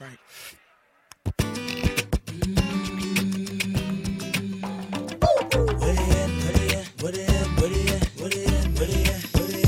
Right. In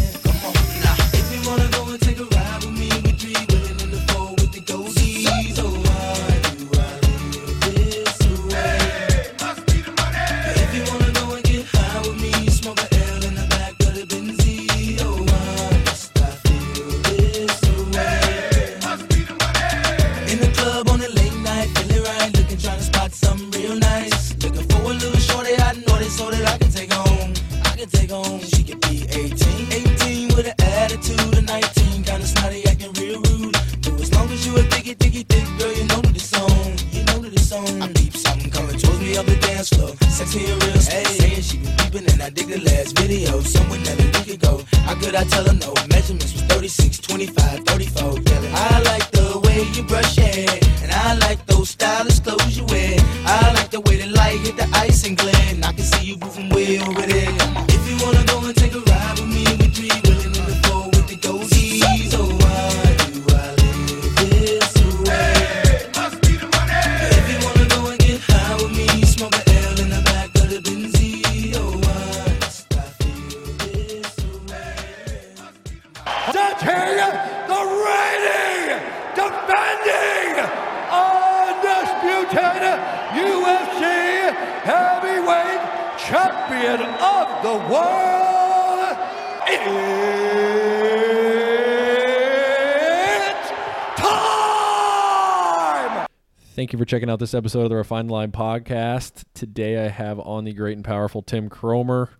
checking out this episode of the Refined Line podcast. Today I have on the great and powerful Tim Cromer.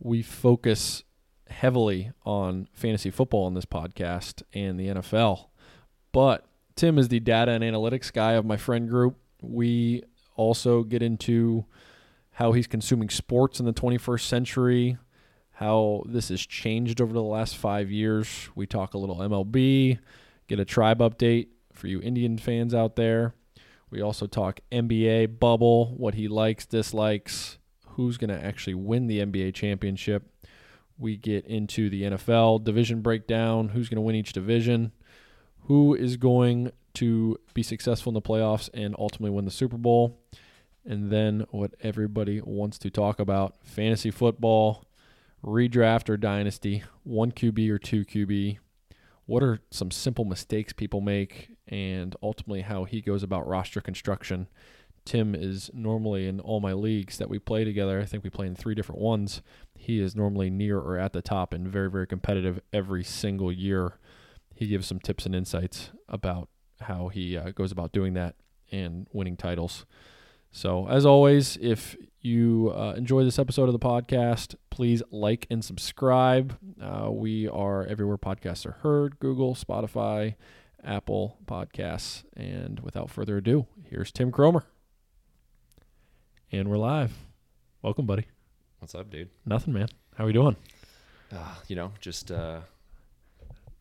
We focus heavily on fantasy football in this podcast and the NFL. But Tim is the data and analytics guy of my friend group. We also get into how he's consuming sports in the 21st century, how this has changed over the last five years. We talk a little MLB, get a tribe update for you Indian fans out there. We also talk NBA bubble, what he likes, dislikes, who's going to actually win the NBA championship. We get into the NFL division breakdown, who's going to win each division, who is going to be successful in the playoffs and ultimately win the Super Bowl. And then what everybody wants to talk about fantasy football, redraft or dynasty, one QB or two QB. What are some simple mistakes people make, and ultimately how he goes about roster construction? Tim is normally in all my leagues that we play together. I think we play in three different ones. He is normally near or at the top and very, very competitive every single year. He gives some tips and insights about how he uh, goes about doing that and winning titles. So, as always, if you uh, enjoy this episode of the podcast, please like and subscribe. Uh, we are everywhere podcasts are heard Google, Spotify, Apple Podcasts. And without further ado, here's Tim Cromer. And we're live. Welcome, buddy. What's up, dude? Nothing, man. How are we doing? Uh, you know, just uh,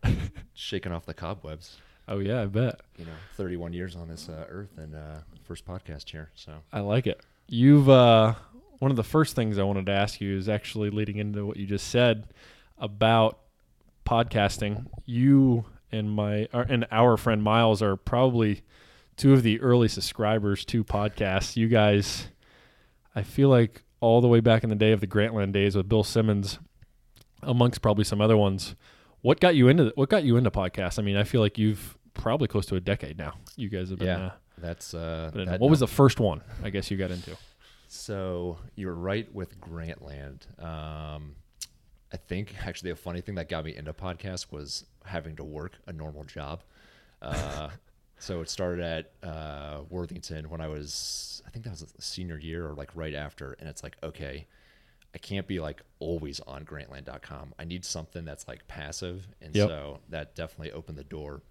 shaking off the cobwebs. Oh, yeah, I bet. You know, 31 years on this uh, earth and uh, first podcast here. So I like it. You've uh, one of the first things I wanted to ask you is actually leading into what you just said about podcasting. You and my or, and our friend Miles are probably two of the early subscribers to podcasts. You guys, I feel like all the way back in the day of the Grantland days with Bill Simmons, amongst probably some other ones. What got you into what got you into podcasts? I mean, I feel like you've probably close to a decade now. You guys have been. yeah, Uh, that's uh, that what was the first one? I guess you got into. So you're right with Grantland. Um, I think actually a funny thing that got me into podcasts was having to work a normal job. Uh, so it started at uh, Worthington when I was, I think that was a senior year or like right after. And it's like, okay, I can't be like always on Grantland.com. I need something that's like passive, and Yep. so that definitely opened the door.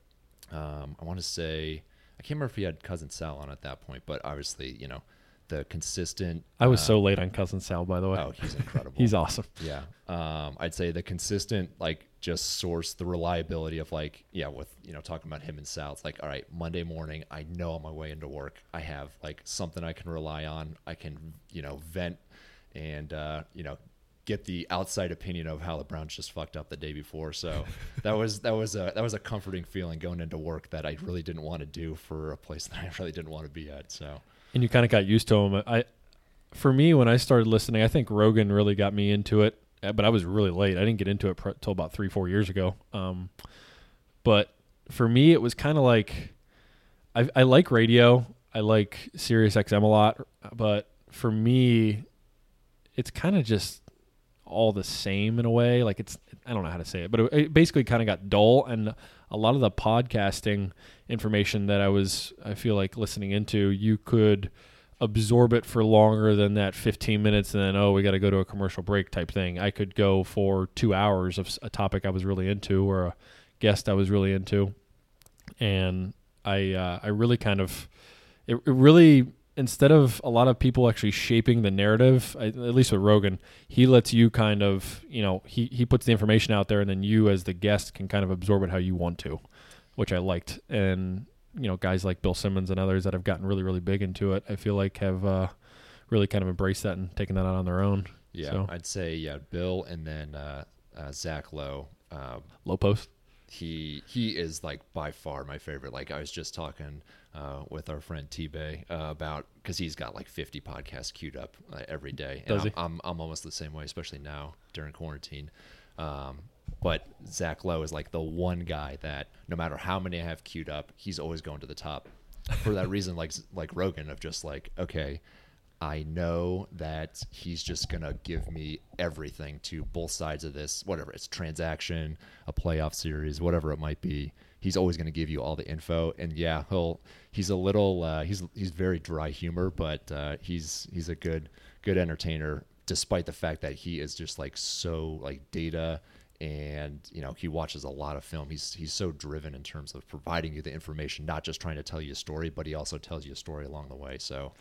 Um, I want to say I can't remember if he had cousin Sal on at that point, but obviously, you know, the consistent. I was uh, so late on cousin Sal, by the way. Oh, he's incredible. He's awesome. Yeah. Um, I'd say the consistent, like, just source, the reliability of, like, yeah, with, you know, talking about him and Sal, it's like, all right, Monday morning, I know on my way into work, I have, like, something I can rely on. I can, you know, vent and, uh, you know, get the outside opinion of how the Browns just fucked up the day before. So that was that was a that was a comforting feeling going into work that I really didn't want to do for a place that I really didn't want to be at. So and you kind of got used to them. I, for me, when I started listening, I think Rogan really got me into it, uh, but I was really late. I didn't get into it pr- till about three, four years ago. Um, but for me, it was kind of like I, I like radio. I like Sirius XM a lot, but for me, it's kind of just all the same in a way. Like it's I don't know how to say it, but it, it basically kind of got dull, and a lot of the podcasting information that I was I feel like listening into, you could absorb it for longer than that 15 minutes and then oh we got to go to a commercial break type thing. I could go for two hours of a topic i was really into or a guest i was really into. And i uh, i really kind of it, it really instead of a lot of people actually shaping the narrative at least with rogan he lets you kind of you know he, he puts the information out there and then you as the guest can kind of absorb it how you want to which i liked and you know guys like Bill Simmons and others that have gotten really really big into it. I feel like have uh, really kind of embraced that and taken that out on their own. yeah, So- I'd say yeah, Bill and then uh, uh, Zach Lowe. Um, Lowe post. he he is like by far my favorite. Like I was just talking uh, with our friend T Bay uh, about because he's got like 50 podcasts queued up uh, every day. And Does I'm, he? I'm I'm almost the same way, especially now during quarantine. Um, but Zach Lowe is like the one guy that no matter how many I have queued up, he's always going to the top. For that reason, like like Rogan, of just like okay, I know that he's just gonna give me everything to both sides of this, whatever it's transaction, a playoff series, whatever it might be. He's always gonna give you all the info, and yeah, he'll he's a little uh, he's he's very dry humor, but uh, he's he's a good good entertainer, despite the fact that he is just like so like data and you know he watches a lot of film he's he's so driven in terms of providing you the information not just trying to tell you a story but he also tells you a story along the way so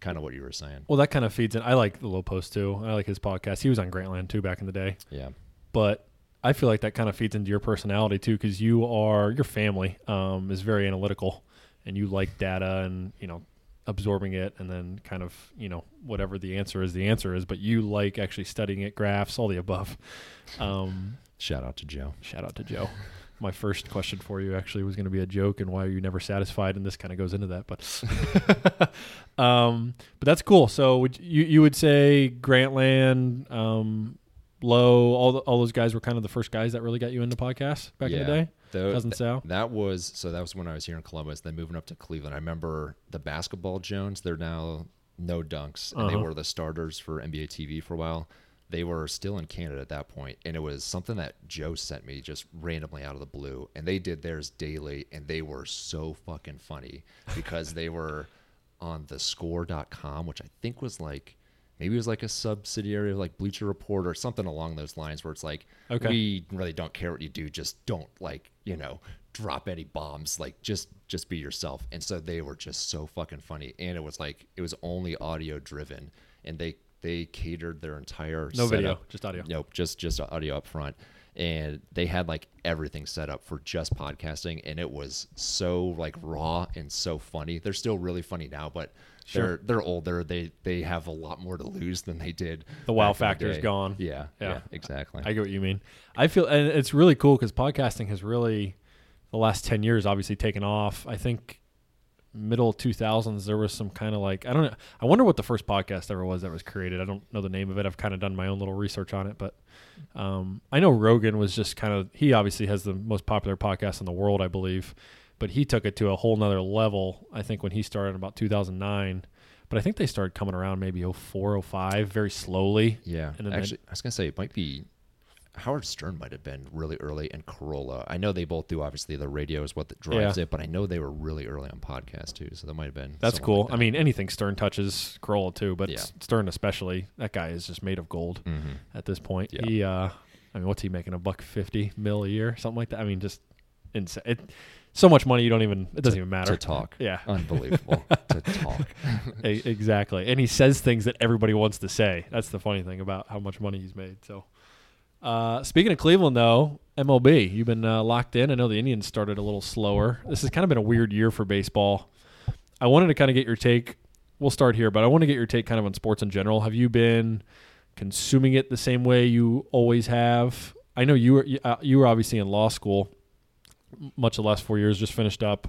kind of what you were saying Well, that kind of feeds in. I like the Lowe Post too. I like his podcast. He was on Grantland too back in the day. yeah but I feel like that kind of feeds into your personality too, because you are your family um, is very analytical, and you like data and you know absorbing it, and then kind of you know whatever the answer is, the answer is. But you like actually studying it, graphs, all the above. Um, shout out to joe shout out to Joe. My first question for you actually was going to be a joke, and why are you never satisfied? And this kind of goes into that, but um, but that's cool. So would you you would say Grantland, um, Lowe, all the, all those guys were kind of the first guys that really got you into podcasts back in the day. Tho- Cousin th- Sal? that was so that was when i was here in columbus then moving up to cleveland i remember the basketball jones they're now no dunks and they Uh-huh. were the starters for nba tv for a while they were still in canada at that point and it was something that joe sent me just randomly out of the blue and they did theirs daily and they were so fucking funny because they were on the score.com which i think was like maybe it was like a subsidiary of like bleacher report or something along those lines where it's like Okay. we really don't care what you do. Just don't like you know drop any bombs. Like just just be yourself. And so they were just so fucking funny. And it was like it was only audio driven. And they they catered their entire No video, just audio. nope just just audio up front and they had like everything set up for just podcasting and it was so like raw and so funny they're still really funny now but Sure. they're they're older they they have a lot more to lose than they did The wow factor is gone. yeah Yeah. yeah, exactly I get what you mean. I feel, and it's really cool because podcasting has really, the last ten years, obviously taken off. I think middle two thousands there was some kind of like I don't know. I wonder what the first podcast ever was that was created. I don't know the name of it. I've kind of done my own little research on it, but um, I know Rogan was just kind of he obviously has the most popular podcast in the world, I believe, but he took it to a whole nother level. I think when he started in about two thousand nine. But I think they started coming around maybe 04, 05, very slowly. Yeah, And then actually, I was gonna say it might be Howard Stern might have been really early, and Carolla. I know they both do. Obviously, the radio is what that drives Yeah. it, but I know they were really early on podcast too. So that might have been. That's cool. like I mean, anything Stern touches, Carolla too, but Yeah. Stern especially. That guy is just made of gold Mhm. at this point. Yeah. He, uh, I mean, what's he making? A buck fifty mil a year, something like that. I mean, just insane. It, so much money, you don't even. It doesn't even matter to talk. Yeah. unbelievable to talk. Exactly. And he says things that everybody wants to say. That's the funny thing about how much money he's made. So, uh, speaking of Cleveland, though, MLB, you've been uh, locked in. I know the Indians started a little slower. This has kind of been a weird year for baseball. I wanted to kind of get your take. We'll start here, but I want to get your take kind of on sports in general. Have you been consuming it the same way you always have? I know you were you, uh, you were obviously in law school, much of the last four years, just finished up,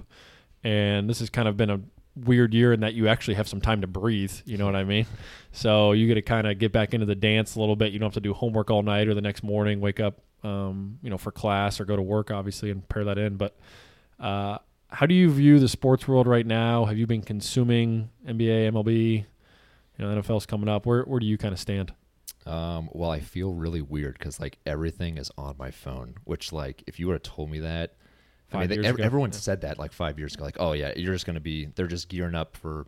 and this has kind of been a weird year in that you actually have some time to breathe. You know what I mean? So you get to kind of get back into the dance a little bit. You don't have to do homework all night or the next morning wake up, um, you know, for class or go to work, obviously, and pair that in. But uh, how do you view the sports world right now? Have you been consuming NBA, MLB? You know, NFL's coming up. Where where do you kind of stand? Um, well, I feel really weird because like everything is on my phone. Which like if you would have told me that, I mean, they- ev- everyone Yeah. said that like five years ago. Like, oh yeah, you're just gonna be. They're just gearing up for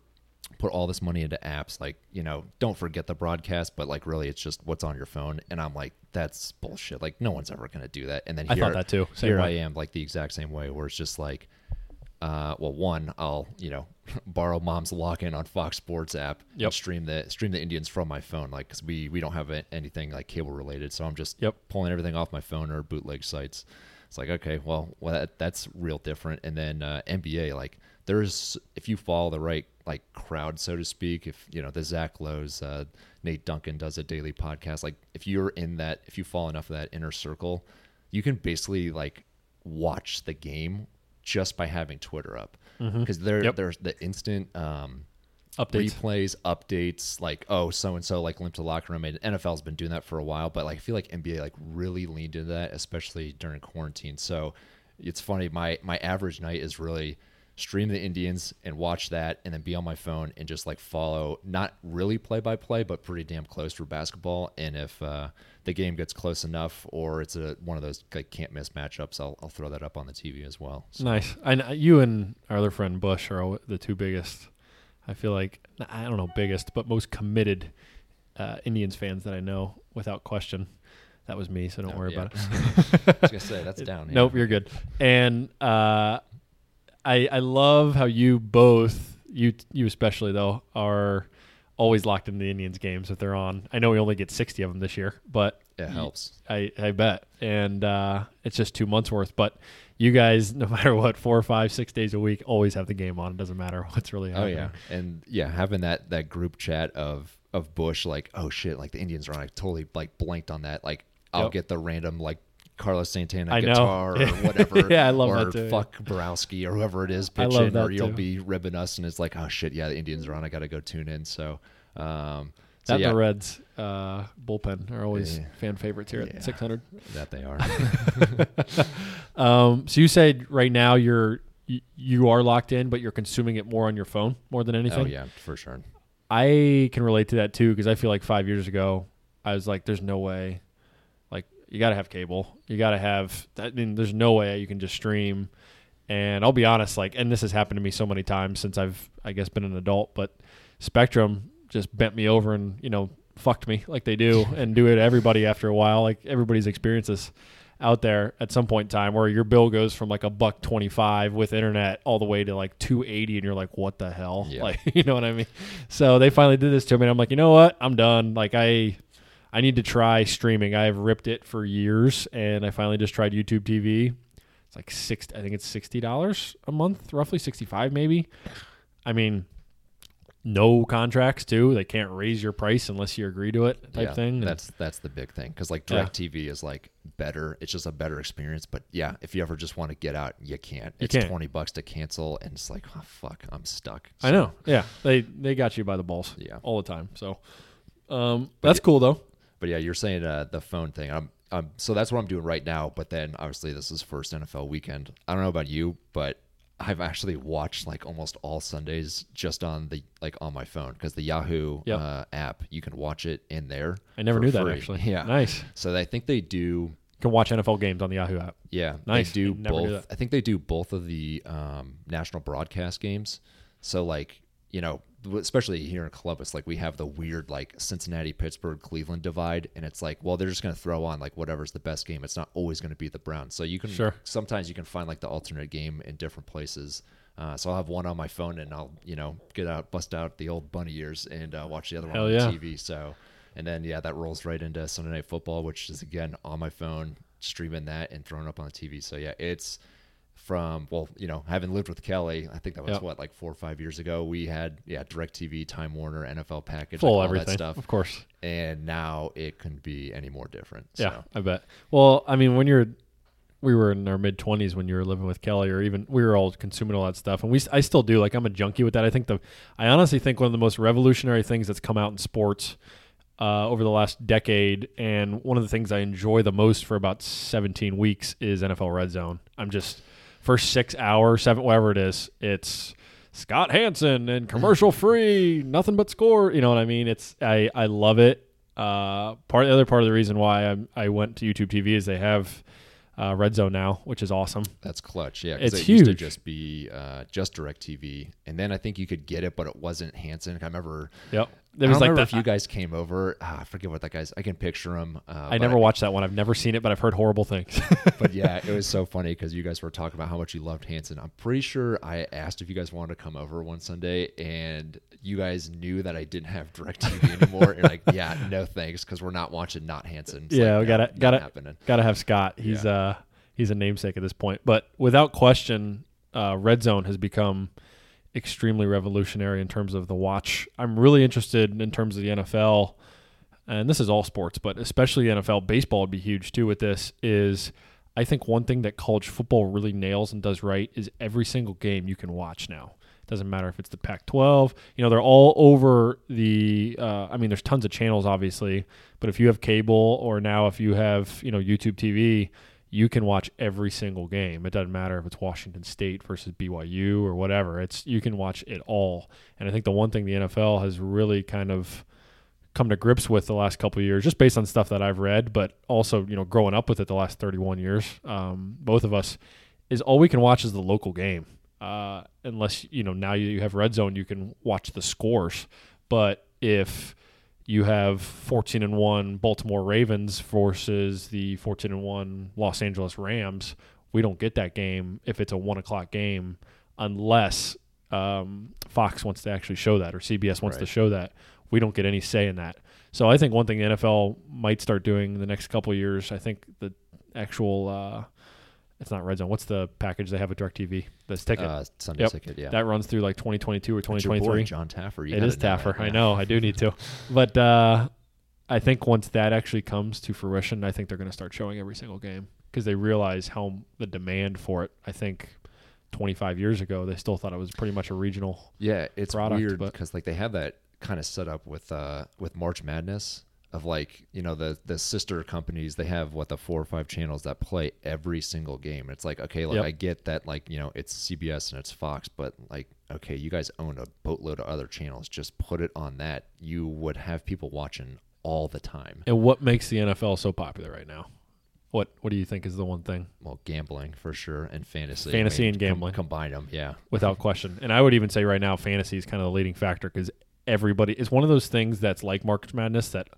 put all this money into apps. Like, you know, don't forget the broadcast, but like really, it's just what's on your phone. And I'm like, that's bullshit. Like, no one's ever gonna do that. And then here, I thought that too. Same here way. I am, like the exact same way, where it's just like. Uh, well, one, I'll you know borrow mom's login on Fox Sports app Yep. and stream the stream the Indians from my phone, like because we we don't have a- anything like cable related, so I'm just Yep. pulling everything off my phone or bootleg sites. It's like okay, well, well that, that's real different. And then uh, NBA, like there's if you follow the right like crowd, so to speak, if you know the Zach Lowe's, uh, Nate Duncan does a daily podcast. Like if you're in that, if you fall enough of that inner circle, you can basically like watch the game just by having Twitter up because there Yep. there's the instant um, Updates. replays, updates, like oh so and so like limped to the locker room. And NFL's been doing that for a while, but like I feel like NBA like really leaned into that, especially during quarantine. So it's funny. My my average night is really stream the Indians and watch that, and then be on my phone and just like follow not really play by play, but pretty damn close for basketball. And if uh, the game gets close enough, or it's a one of those like can't miss matchups, I'll I'll throw that up on the TV as well. So, Nice. And you and our other friend Bush are the two biggest. I feel like I don't know biggest, but most committed uh, Indians fans that I know, without question. That was me, so don't Oh, worry yeah. about it. I was gonna say that's down. Nope, you're good. And uh, I I love how you both you you especially though are always locked into the Indians games if they're on. I know we only get 60 of them this year, but It helps. I, I bet. And uh, it's just two months worth. But you guys, no matter what, four or five, six days a week, always have the game on. It doesn't matter what's really happening. Oh happening. yeah, and yeah, having that that group chat of of Bush, like, oh shit, like the Indians are on. I totally like blanked on that. Like, I'll Yep. get the random like Carlos Santana I know. guitar or whatever. Yeah, I love or that too, yeah. Fuck Borowski or whoever it is I love pitching, that or you'll too. be ribbing us, and it's like, oh shit, yeah, the Indians are on. I got to go tune in. So, um, so That yeah, the Reds uh, bullpen are always Yeah. fan favorites here Yeah. at 600. that they are. Um, so you said right now you're you, you are locked in, but you're consuming it more on your phone more than anything. oh yeah, for sure. I can relate to that too because I feel like five years ago I was like, "There's no way." Like you got to have cable. You got to have. I mean, there's no way you can just stream. And I'll be honest, like, and this has happened to me so many times since I've, I guess, been an adult. But Spectrum just bent me over and you know fucked me like they do, and do it to everybody after a while. Like everybody's experiences out there at some point in time where your bill goes from like a buck 25 with internet all the way to like 280 and you're like what the hell? Yeah. like you know what i mean? So they finally did this to me and i'm like you know what? I'm done. Like i i need to try streaming. I've ripped it for years and i finally just tried youtube tv it's like six i think it's $60 a month roughly 65 maybe. I mean no contracts too they can't raise your price unless you agree to it type yeah, thing That's that's the big thing because like Yeah. DirecTV is like better. It's just a better experience. But yeah, if you ever just want to get out, you can't. You It's can't. twenty bucks to cancel, and it's like, oh fuck, I'm stuck. I know. Yeah, they they got you by the balls. Yeah. all the time. So, um, that's cool though. But yeah, you're saying uh, the phone thing. I'm, um, so that's what I'm doing right now. But then obviously this is first NFL weekend. I don't know about you, but I've actually watched like almost all Sundays just on the like on my phone because the Yahoo Yep. uh, app you can watch it in there. I never knew that actually. Yeah, nice. So I think they do. You can watch NFL games on the Yahoo app. Yeah, Nice. They do I both. I think they do both of the um, national broadcast games. So like you know, especially here in Columbus, like we have the weird like Cincinnati, Pittsburgh, Cleveland divide, and it's like, well, they're just gonna throw on like whatever's the best game. It's not always gonna be the Browns. So you can Sure. sometimes you can find like the alternate game in different places. Uh, so I'll have one on my phone, and I'll you know get out, bust out the old bunny ears, and uh, watch the other one Hell on yeah. the TV. So, and then yeah, that rolls right into Sunday Night Football, which is again on my phone, streaming that and throwing up on the TV. So yeah, it's from well, you know, having lived with Kelly, I think that was Yep. what like four or five years ago. We had yeah, Directv, Time Warner, NFL package, Full like, all everything, that stuff, of course. and now it couldn't be any more different. Yeah, So, I bet. Well, I mean, when you're, we were in our mid twenties when you were living with Kelly, or even we were all consuming all that stuff, and we, I still do. Like, I'm a junkie with that. I think the, I honestly think one of the most revolutionary things that's come out in sports uh, over the last decade, and one of the things I enjoy the most for about 17 weeks is NFL Red Zone. I'm just first six hours, seven, whatever it is, it's. Scott Hanson and commercial free, nothing but score. You know what I mean? It's I I love it. Uh, part the other part of the reason why I I went to YouTube TV is they have uh, Red Zone now, which is awesome. That's clutch, Yeah, It's it used to huge. just be uh, just TV, and then I think you could get it, but it wasn't Hanson. I remember. Yep. It was like that. if you guys came over. Ah, I forget what that guy's. I can picture him. Uh, I never watched that one. I've never seen it, but I've heard horrible things. but yeah, it was so funny because you guys were talking about how much you loved Hanson. I'm pretty sure I asked if you guys wanted to come over one Sunday, and you guys knew that I didn't have DirecTV anymore. and like, yeah, no thanks, because we're not watching not Hanson. It's yeah, like, we gotta not gotta happening. gotta have Scott. He's Yeah. uh he's a namesake at this point. But without question, uh, Red Zone has become extremely revolutionary in terms of the watch. I'm really interested in terms of the NFL, and this is all sports, but especially NFL. Baseball would be huge too with this. Is I think one thing that college football really nails and does right is every single game you can watch now. It Doesn't matter if it's the Pac-12. You know, they're all over the. Uh, I mean, there's tons of channels, obviously, but if you have cable or now if you have you know YouTube TV, you can watch every single game. It doesn't matter if it's Washington State versus BYU or whatever. It's you can watch it all. And I think the one thing the NFL has really kind of come to grips with the last couple years, just based on stuff that I've read, but also you know growing up with it the last 31 years, um, both of us, is all we can watch is the local game. Uh, unless you know now you have red zone, you can watch the scores. But if you have 14 and 1 Baltimore Ravens versus the 14 and 1 Los Angeles Rams, we don't get that game if it's a one o'clock game unless um, Fox wants to actually show that or CBS wants to show that. We don't get any say in that. So I think one thing the NFL might start doing in the next couple of years, I think the actual uh, it's not red zone. What's the package they have with DirecTV? This ticket Uh, Sunday Yep. ticket, yeah. that runs through like 2022 or That's your boy, 2023. Jon Taffer. You It know Taffer. I know. I do need to. But uh, I think once that actually comes to fruition, I think they're going to start showing every single game because they realize how the demand for it. I think 25 years ago, they still thought it was pretty much a regional. Yeah, it's product, weird because like they have that kind of set up with uh with March Madness of like you know the the sister companies they have what the four or five channels that play every single game. It's like okay, like Yep. I get that like you know it's CBS and it's Fox, but like okay, you guys own a boatload of other channels. Just put it on that. You would have people watching all the time. And what makes the NFL so popular right now? What What do you think is the one thing? Well, gambling for sure and fantasy. Fantasy and com- gambling. combine them, yeah. without question. And I would even say right now, fantasy is kind of the leading factor because everybody it's one of those things that's like market Madness that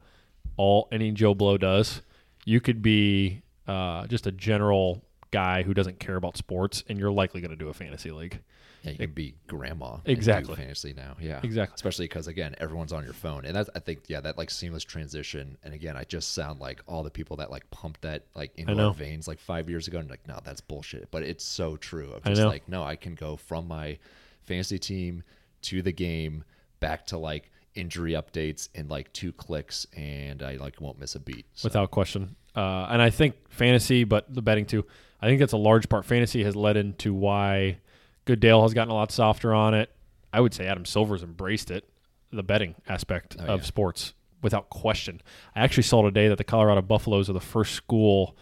all any Joe Blow does. You could be uh, just a general guy who doesn't care about sports, and you're likely going to do a fantasy league. Yeah, you can be grandma. Exactly. fantasy now. Yeah. Exactly. Especially because again, everyone's on your phone, and that's I think yeah that like seamless transition. And again, I just sound like all the people that like pumped that like into our veins like five years ago, and like no, that's bullshit. But it's so true. Of I just know. like no, I can go from my fantasy team to the game back to like injury updates in like two clicks, and I like won't miss a beat. So, without question. Uh, and I think fantasy, but the betting too. I think that's a large part. Fantasy has led into why Goodell has gotten a lot softer on it. I would say Adam Silver's embraced it, the betting aspect Oh, of yeah. sports, without question. I actually saw today that the Colorado Buffaloes are the first school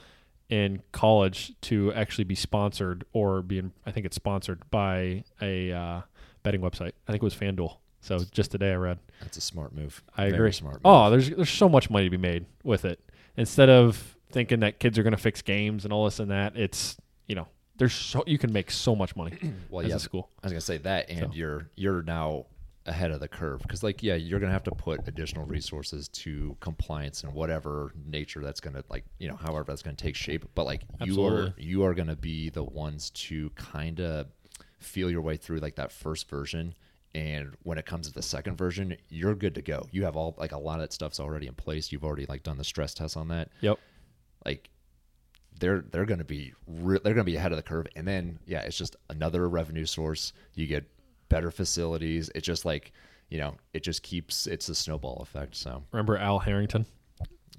in college to actually be sponsored or being, I think it's sponsored by a uh, betting website. I think it was FanDuel. So just today I read. that's a smart move. I Very agree. Smart. Oh, move. Oh, there's there's so much money to be made with it. Instead of thinking that kids are going to fix games and all this and that, it's you know there's so you can make so much money well, as yeah, a school. I was gonna say that, and So. you're you're now ahead of the curve because, like, yeah, you're gonna have to put additional resources to compliance and whatever nature that's gonna like, you know, however that's gonna take shape. But like, you are you are gonna be the ones to kind of feel your way through like that first version. And when it comes to the second version, you're good to go. You have all like a lot of that stuff's already in place. You've already like done the stress test on that Yep. like they're they're going to be re- they're going to be ahead of the curve. And then yeah, it's just another revenue source. You get better facilities. It's just like you know, it just keeps it's a snowball effect. So Remember Al Harrington,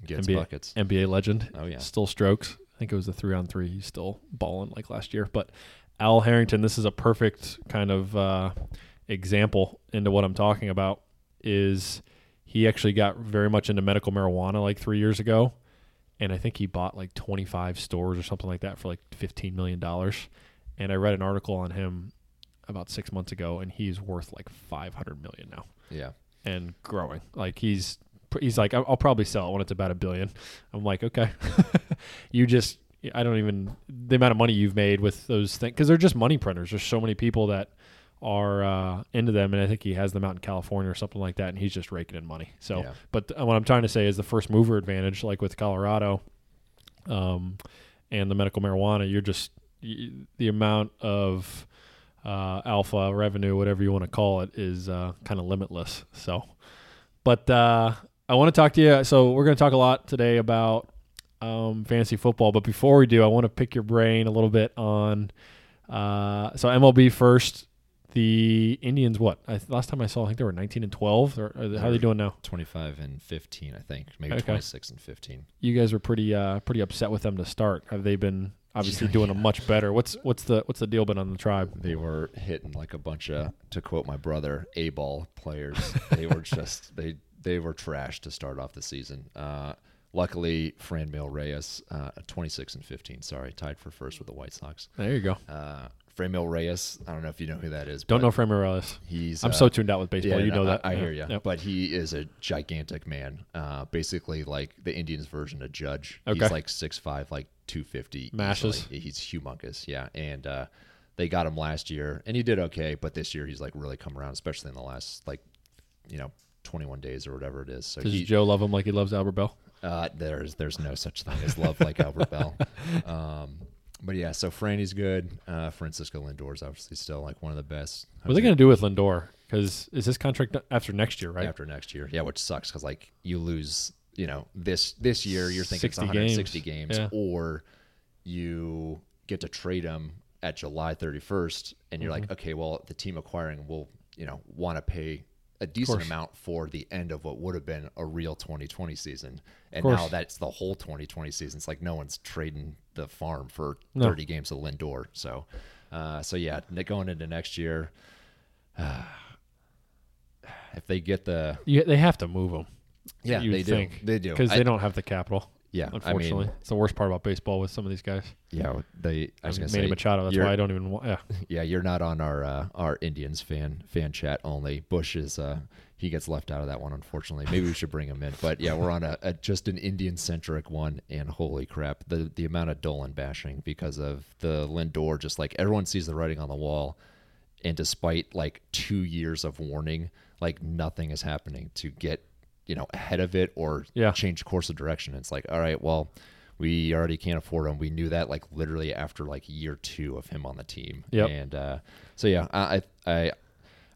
gets NBA, buckets. NBA legend. Oh, yeah. still strokes. I think it was the three on three. He's still balling like last year. But Al Harrington, this is a perfect kind of uh, example into what I'm talking about. Is he actually got very much into medical marijuana like three years ago, and I think he bought like 25 stores or something like that for like 15 million dollars. And I read an article on him about six months ago, and he's worth like 500 million now Yeah. and growing. Like he's he's like I'll I'll probably sell it when it's about a billion. I'm like okay, you just I don't even the amount of money you've made with those things because they're just money printers. There's so many people that are uh, into them, and I think he has them out in California or something like that, and he's just raking in money. So, Yeah. but what I'm trying to say is the first mover advantage, like with Colorado, um, and the medical marijuana, you're just y- the amount of uh, alpha revenue, whatever you want to call it, is uh, kind of limitless. So, but uh, I want to talk to you. So we're going to talk a lot today about um, fantasy football. But before we do, I want to pick your brain a little bit on. Uh, so MLB first. The Indians, what? I, last time I saw, I think they were 19 and 12. Or, or how are they doing now? 25 and 15, I think. Maybe Okay. 26 and 15. You guys were pretty uh, pretty upset with them to start. Have they been obviously doing a much better? What's what's the what's the deal been on the tribe? They were hitting like a bunch of, to quote my brother, A ball players. they were just, they they were trash to start off the season. Uh, luckily, Franmil Reyes, uh, 26 and 15, sorry, tied for first with the White Sox. There you go. Uh, Franmil Reyes, I don't know if you know who that is. Don't know Fran Reyes. He's I'm uh, so tuned out with baseball. Yeah, you know I- that. I, Yeah. hear you. Yep. But he is a gigantic man. Uh, basically, like the Indians' version of Judge. Okay. He's like 6'5", like 250. Mashes. easily. He's humongous, yeah. And uh, they got him last year, and he did okay. But this year, he's like really come around, especially in the last, like, you know, 21 days or whatever it is. So Does he, Joe love him like he loves Albert Belle? uh, there's there's no such thing as love like Albert Belle. Um, but yeah, so Franny's good. Uh, Francisco Lindor's obviously still like one of the best. What are they going to do with Lindor? Because is his contract after next year, right? after next year. Yeah, which sucks because like you lose, you know, this this year you're thinking it's 60 160 games. games, Yeah. or you get to trade him at July 31st, and you're Mm-hmm. like, okay, well, the team acquiring will, you know, want to pay a decent amount for the end of what would have been a real 2020 season, and now that's the whole 2020 season. It's like no one's trading the farm for No. 30 games of Lindor. So, uh, so yeah, going into next year. if they get the You, they have to move them. yeah, they do. think. They do because they don't have the capital. Yeah, I mean- unfortunately, it's the worst part about baseball with some of these guys. Yeah, they. I was mean, gonna Manny say Machado. That's why I don't even want. Yeah, Yeah, you're not on our uh, our Indians fan fan chat only. Bush is uh, he gets left out of that one, unfortunately. Maybe we should bring him in, but yeah, we're on a, a just an Indian centric one. And holy crap, the the amount of Dolan bashing because of the Lindor, just like everyone sees the writing on the wall, and despite like two years of warning, like nothing is happening to get you know ahead of it or Yeah. change course of direction. It's like, all right, well. We already can't afford him. We knew that like literally after like year two of him on the team. Yeah, And uh, so yeah, I I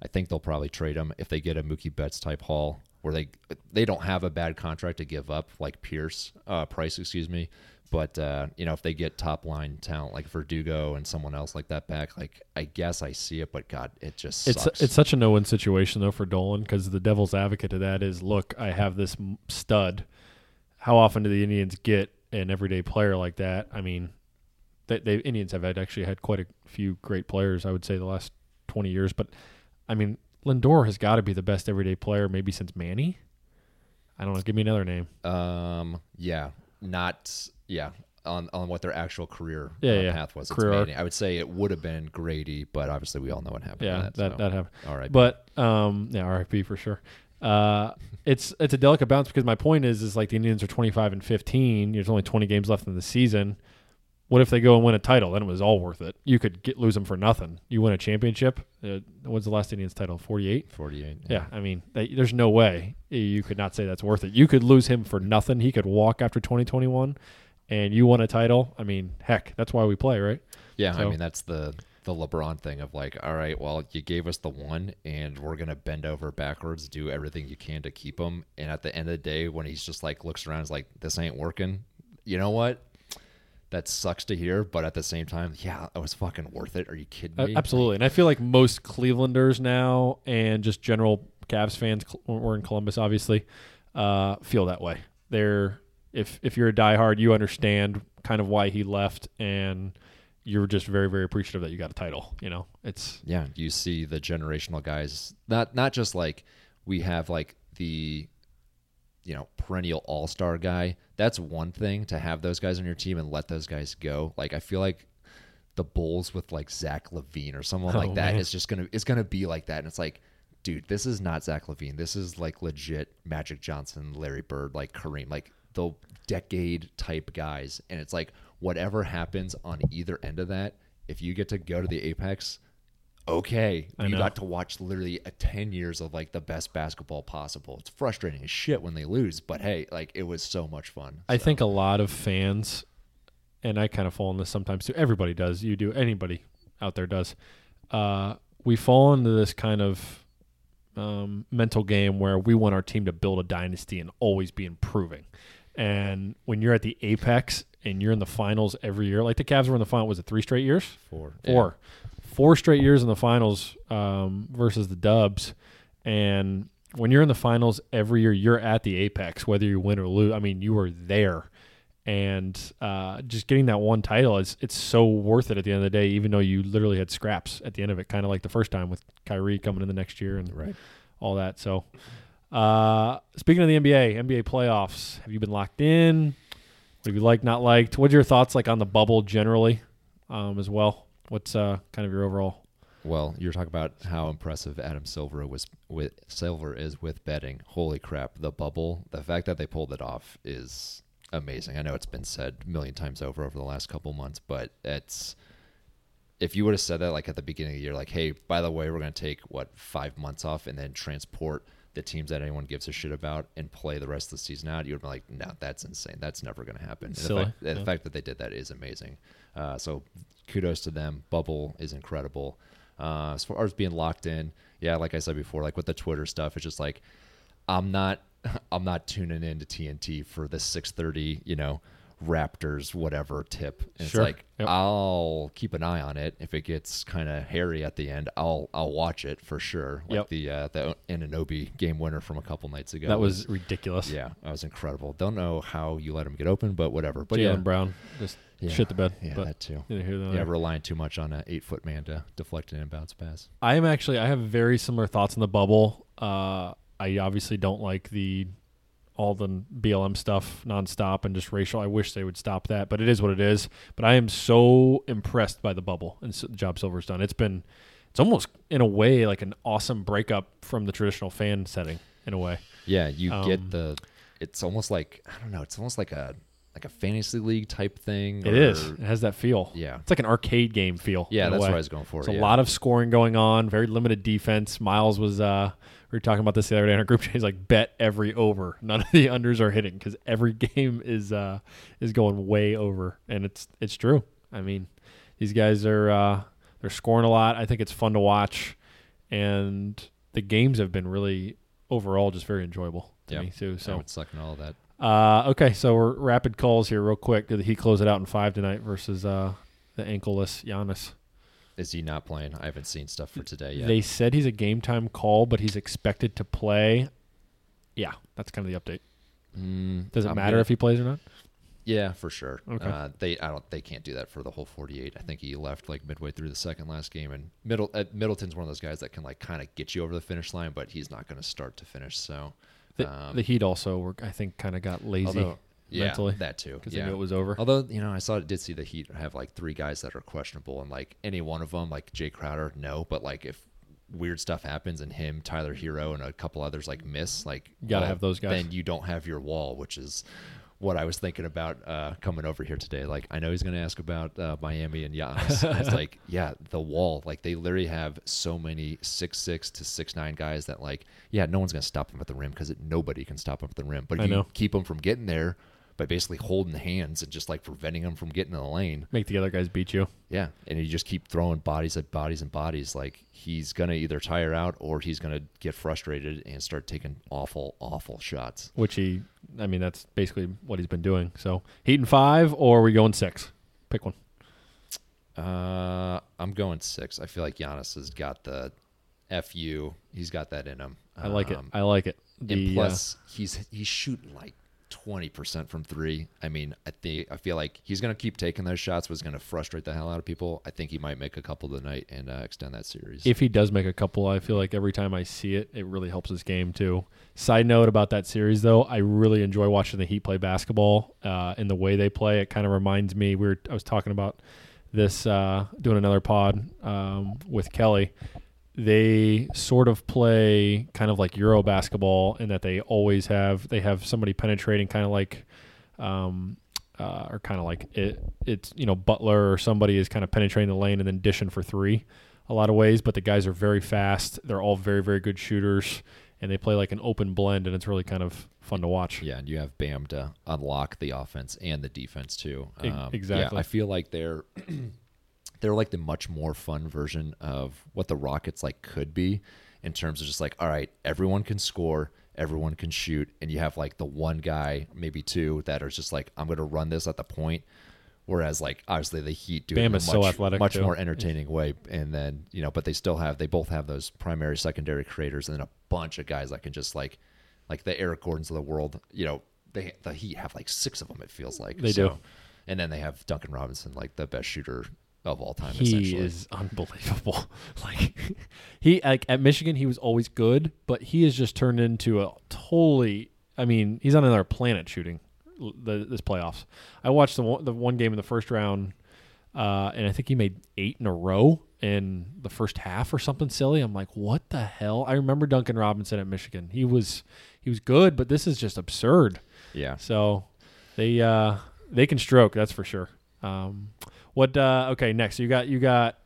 I think they'll probably trade him if they get a Mookie Betts type haul where they they don't have a bad contract to give up like Pierce uh, Price, excuse me. But uh, you know, if they get top line talent like Verdugo and someone else like that back, like I guess I see it, but God, it just it's sucks. it's such a no-win situation though for Dolan because the devil's advocate to that is, look, I have this stud. How often do the Indians get an everyday player like that? I mean, they, they Indians have had actually had quite a few great players. I would say the last twenty years, but I mean, Lindor has got to be the best everyday player maybe since Manny. I don't know. Give me another name. Um, yeah, not yeah on on what their actual career Yeah, uh, yeah. path was. Career. I would say it would have been Grady, but obviously we all know what happened. Yeah, that that so. that happened. All right, But um, yeah, RIP for sure. Uh, it's it's a delicate balance because my point is is like the Indians are 25 and 15. There's only 20 games left in the season. What if they go and win a title? Then it was all worth it. You could get lose them for nothing. You win a championship. Uh, what's the last Indians title? 48. 48. Yeah, I mean, they, there's no way you could not say that's worth it. You could lose him for nothing. He could walk after 2021, and you won a title. I mean, heck, that's why we play, right? Yeah, I mean that's the the LeBron thing of like, all right, well, you gave us the one, and we're gonna bend over backwards, do everything you can to keep him. And at the end of the day, when he's just like looks around, is like, this ain't working. You know what? that sucks to hear, but at the same time, yeah, it was fucking worth it. Are you kidding Uh, me? absolutely. And I feel like most Clevelanders now and just general Cavs fans, we're in Columbus, obviously, uh, feel that way. They're if if you're a diehard, you understand kind of why he left, and you're just very very appreciative that you got a title. You know, it's yeah, you see the generational guys. Not not just like we have like the you know perennial all star guy. That's one thing to have those guys on your team and let those guys go. Like I feel like the Bulls with like Zach LaVine or someone Oh, like that man. is just gonna it's gonna be like that. And it's like, dude, this is not Zach LaVine. This is like legit Magic Johnson, Larry Bird, like Kareem, like the decade type guys. And it's like whatever happens on either end of that, if you get to go to the apex, okay, I you know. got to watch literally a 10 years of like the best basketball possible. It's frustrating as shit when they lose, but hey, like it was so much fun. I So, think a lot of fans, and I kind of fall in this sometimes too. Everybody does. You do. Anybody out there does. Uh, we fall into this kind of um, mental game where we want our team to build a dynasty and always be improving. And when you're at the apex and you're in the finals every year, like the Cavs were in the final, was it three straight years? four. Four, four straight years in the finals um, versus the Dubs, and when you're in the finals every year, you're at the apex, whether you win or lose. I mean, you are there, and uh, just getting that one title is it's so worth it at the end of the day. Even though you literally had scraps at the end of it, kind of like the first time with Kyrie coming in the next year and Right. all that. So, uh, speaking of the NBA, NBA playoffs, have you been locked in? What have you liked, not liked? What are your thoughts like on the bubble generally, um, as well? What's uh, kind of your overall? Well, you're talking about how impressive Adam Silver was with Silver is with betting. Holy crap, the bubble, the fact that they pulled it off is amazing. I know it's been said a million times over over the last couple months, but it's if you would have said that like at the beginning of the year, like, hey, by the way, we're going to take what five months off and then transport the teams that anyone gives a shit about and play the rest of the season out, you would be like, no, that's insane. That's never going to happen. And Silly, The fact, and the fact that they did that is amazing. Uh, so kudos to them. Bubble is incredible. Uh, as far as being locked in, yeah, like I said before, like with the Twitter stuff, it's just like I'm not I'm not tuning in to TNT for the 6:30, you know, Raptors whatever tip. And Sure. It's like Yep. I'll keep an eye on it. If it gets kind of hairy at the end, I'll I'll watch it for sure. Like Yep. the uh, the Anunoby game winner from a couple nights ago. that was ridiculous. yeah, that was incredible. Don't know how you let him get open, but whatever. But Jalen yeah, Brown just Yeah. shit the bed. yeah, but that too. here Yeah, relying too much on an eight foot man to deflect an inbounds pass. I am actually I have very similar thoughts on the bubble. Uh, I obviously don't like the all the BLM stuff nonstop and just racial. I wish they would stop that, but it is what it is. But I am so impressed by the bubble and s- the job Silver's done. It's been it's almost in a way like an awesome breakup from the traditional fan setting in a way. Yeah, you Um, get the. It's almost like I don't know. It's almost like a like a fantasy league type thing. It or- is. It has that feel. Yeah. It's like an arcade game feel. Yeah, that's what I was going for. There's yeah. a lot of scoring going on, very limited defense. Miles was uh we were talking about this the other day in our group chat. He's like bet every over. None of the unders are hitting because every game is uh is going way over. And it's it's true. I mean, these guys are uh they're scoring a lot. I think it's fun to watch and the games have been really overall just very enjoyable to Yeah. me too. So it's sucking all of that. uh, okay, so we're rapid calls here, real quick. Did he close it out in five tonight versus uh, the ankleless Giannis? Is he not playing? I haven't seen stuff for today yet. They said he's a game time call, but he's expected to play. Yeah, that's kind of the update. Mm, Does it I'm matter gonna- if he plays or not? Yeah, for sure. Okay. Uh, they I don't they can't do that for the whole 48. I think he left like midway through the second last game and Middle uh, Middleton's one of those guys that can like kind of get you over the finish line, but he's not going to start to finish. So The, um, the Heat also, were, I think, kind of got lazy although- yeah, mentally that too. because yeah. they knew it was over. Although you know, I saw did see the Heat have like three guys that are questionable, and like any one of them, like Jae Crowder, no, but like if weird stuff happens and him, Tyler Herro, and a couple others like miss, like You gotta well, have those guys. Then you don't have your wall, which is what I was thinking about uh, coming over here today. Like I know he's going to ask about uh, Miami and Giannis. And it's like yeah, the wall. Like they literally have so many six six to six nine guys that like yeah, no one's going to stop them at the rim because nobody can stop them at the rim. But if I you know. keep them from getting there by basically holding hands and just like preventing them from getting in the lane. Make the other guys beat you. Yeah, and you just keep throwing bodies at bodies and bodies. Like he's gonna either tire out or he's gonna get frustrated and start taking awful, awful shots. Which he, I mean, that's basically what he's been doing. So Heat in five, or are we going six? Pick one. Uh, I'm going six. I feel like Giannis has got the fu. He's got that in him. I like it. Um, I like it. and The, uh, plus, he's he's shooting like twenty percent from three. I mean, I think I feel like he's gonna keep taking those shots, but it's gonna frustrate the hell out of people. I think he might make a couple tonight and uh, extend that series. if he does make a couple, I feel like every time I see it, it really helps his game too. Side note about that series, though, I really enjoy watching the Heat play basketball uh, and the way they play. It kind of reminds me. We were I was talking about this uh, doing another pod um, with Kelly. They sort of play kind of like Euro basketball in that they always have they have somebody penetrating, kind of like. Um, uh, or kind of like it, it's you know Butler or somebody is kind of penetrating the lane and then dishing for three a lot of ways, but the guys are very fast. They're all very, very good shooters, and they play like an open blend, and it's really kind of fun to watch. Yeah, and you have Bam to unlock the offense and the defense too. Um, exactly. Yeah, I feel like they're they're like the much more fun version of what the Rockets like could be in terms of just like, all right, everyone can score, everyone can shoot, and you have like the one guy, maybe two, that are just like, I'm going to run this at the point. Whereas, like obviously, the Heat do it Bam in a is so much, much too. more entertaining way, and then you know, but they still have they both have those primary, secondary creators, and then a bunch of guys that can just like, like the Eric Gordons of the world. You know, they the Heat have like six of them. It feels like They do. and then they have Duncan Robinson, like the best shooter of all time. He essentially. is unbelievable. like he like at Michigan, he was always good, but he has just turned into a totally. I mean, he's on another planet shooting the, this playoffs. I watched the one, the one game in the first round, uh, and I think he made eight in a row in the first half or something silly. I'm like, what the hell? I remember Duncan Robinson at Michigan. He was he was good, but this is just absurd. yeah. So they uh they can stroke, that's for sure. Um what uh okay, next. You got you got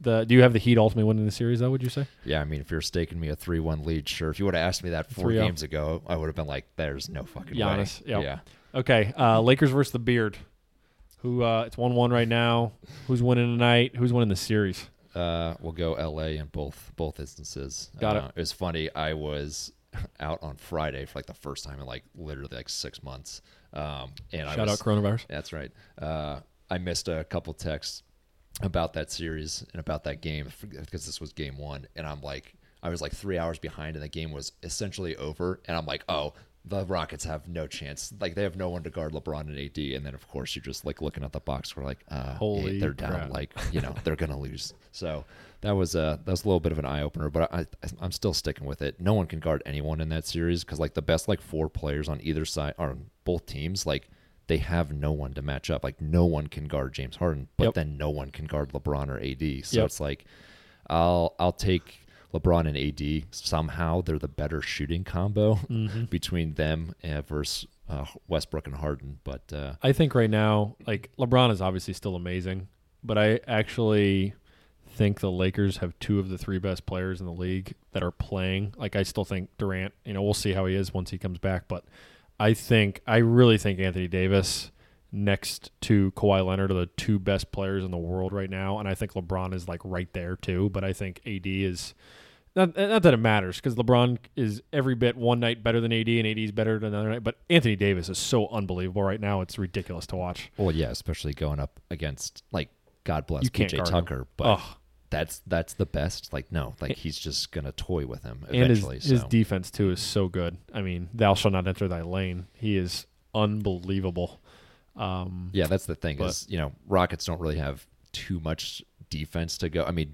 the do you have the Heat ultimately winning the series though, would you say? Yeah, I mean, if you're staking me a three-one lead, sure. If you would have asked me that four 3-0. games ago, I would have been like, "There's no fucking Giannis, way." yep. Yeah, Okay, uh Lakers versus the Beard. Who uh it's one one right now. Who's winning tonight? Who's winning the series? uh, we'll go L.A. in both both instances. Got uh, it. It was funny. I was out on Friday for like the first time in like literally like six months. Um, and I Shout was, out coronavirus. That's right. Uh, I missed a couple texts about that series and about that game because this was game one, and I'm like, I was like three hours behind, and the game was essentially over, and I'm like, oh. The Rockets have no chance. Like they have no one to guard LeBron and AD, and then of course you're just like looking at the box. We're like, uh, hey, Holy they're down. crap. Like you know they're gonna lose. So that was a that was a little bit of an eye opener, but I, I I'm still sticking with it. No one can guard anyone in that series because like the best like four players on either side or on both teams like they have no one to match up. Like no one can guard James Harden, but Yep. then no one can guard LeBron or AD. So Yep. it's like I'll I'll take LeBron and AD. Somehow they're the better shooting combo Mm-hmm. between them versus uh, Westbrook and Harden. But uh, I think right now, like LeBron is obviously still amazing, but I actually think the Lakers have two of the three best players in the league that are playing. Like I still think Durant, you know, we'll see how he is once he comes back, but I think I really think Anthony Davis next to Kawhi Leonard are the two best players in the world right now, and I think LeBron is like right there too. But I think AD is not, not that it matters because LeBron is every bit one night better than AD, and AD is better than another night. But Anthony Davis is so unbelievable right now; it's ridiculous to watch. Well, yeah, especially going up against like God bless You PJ guard him. Tucker, but Ugh. That's that's the best. Like no, like he's just gonna toy with him and his eventually. his defense too is so good. I mean, thou shall not enter thy lane. He is unbelievable. Um, yeah, that's the thing but- is you know Rockets don't really have too much defense to go. I mean,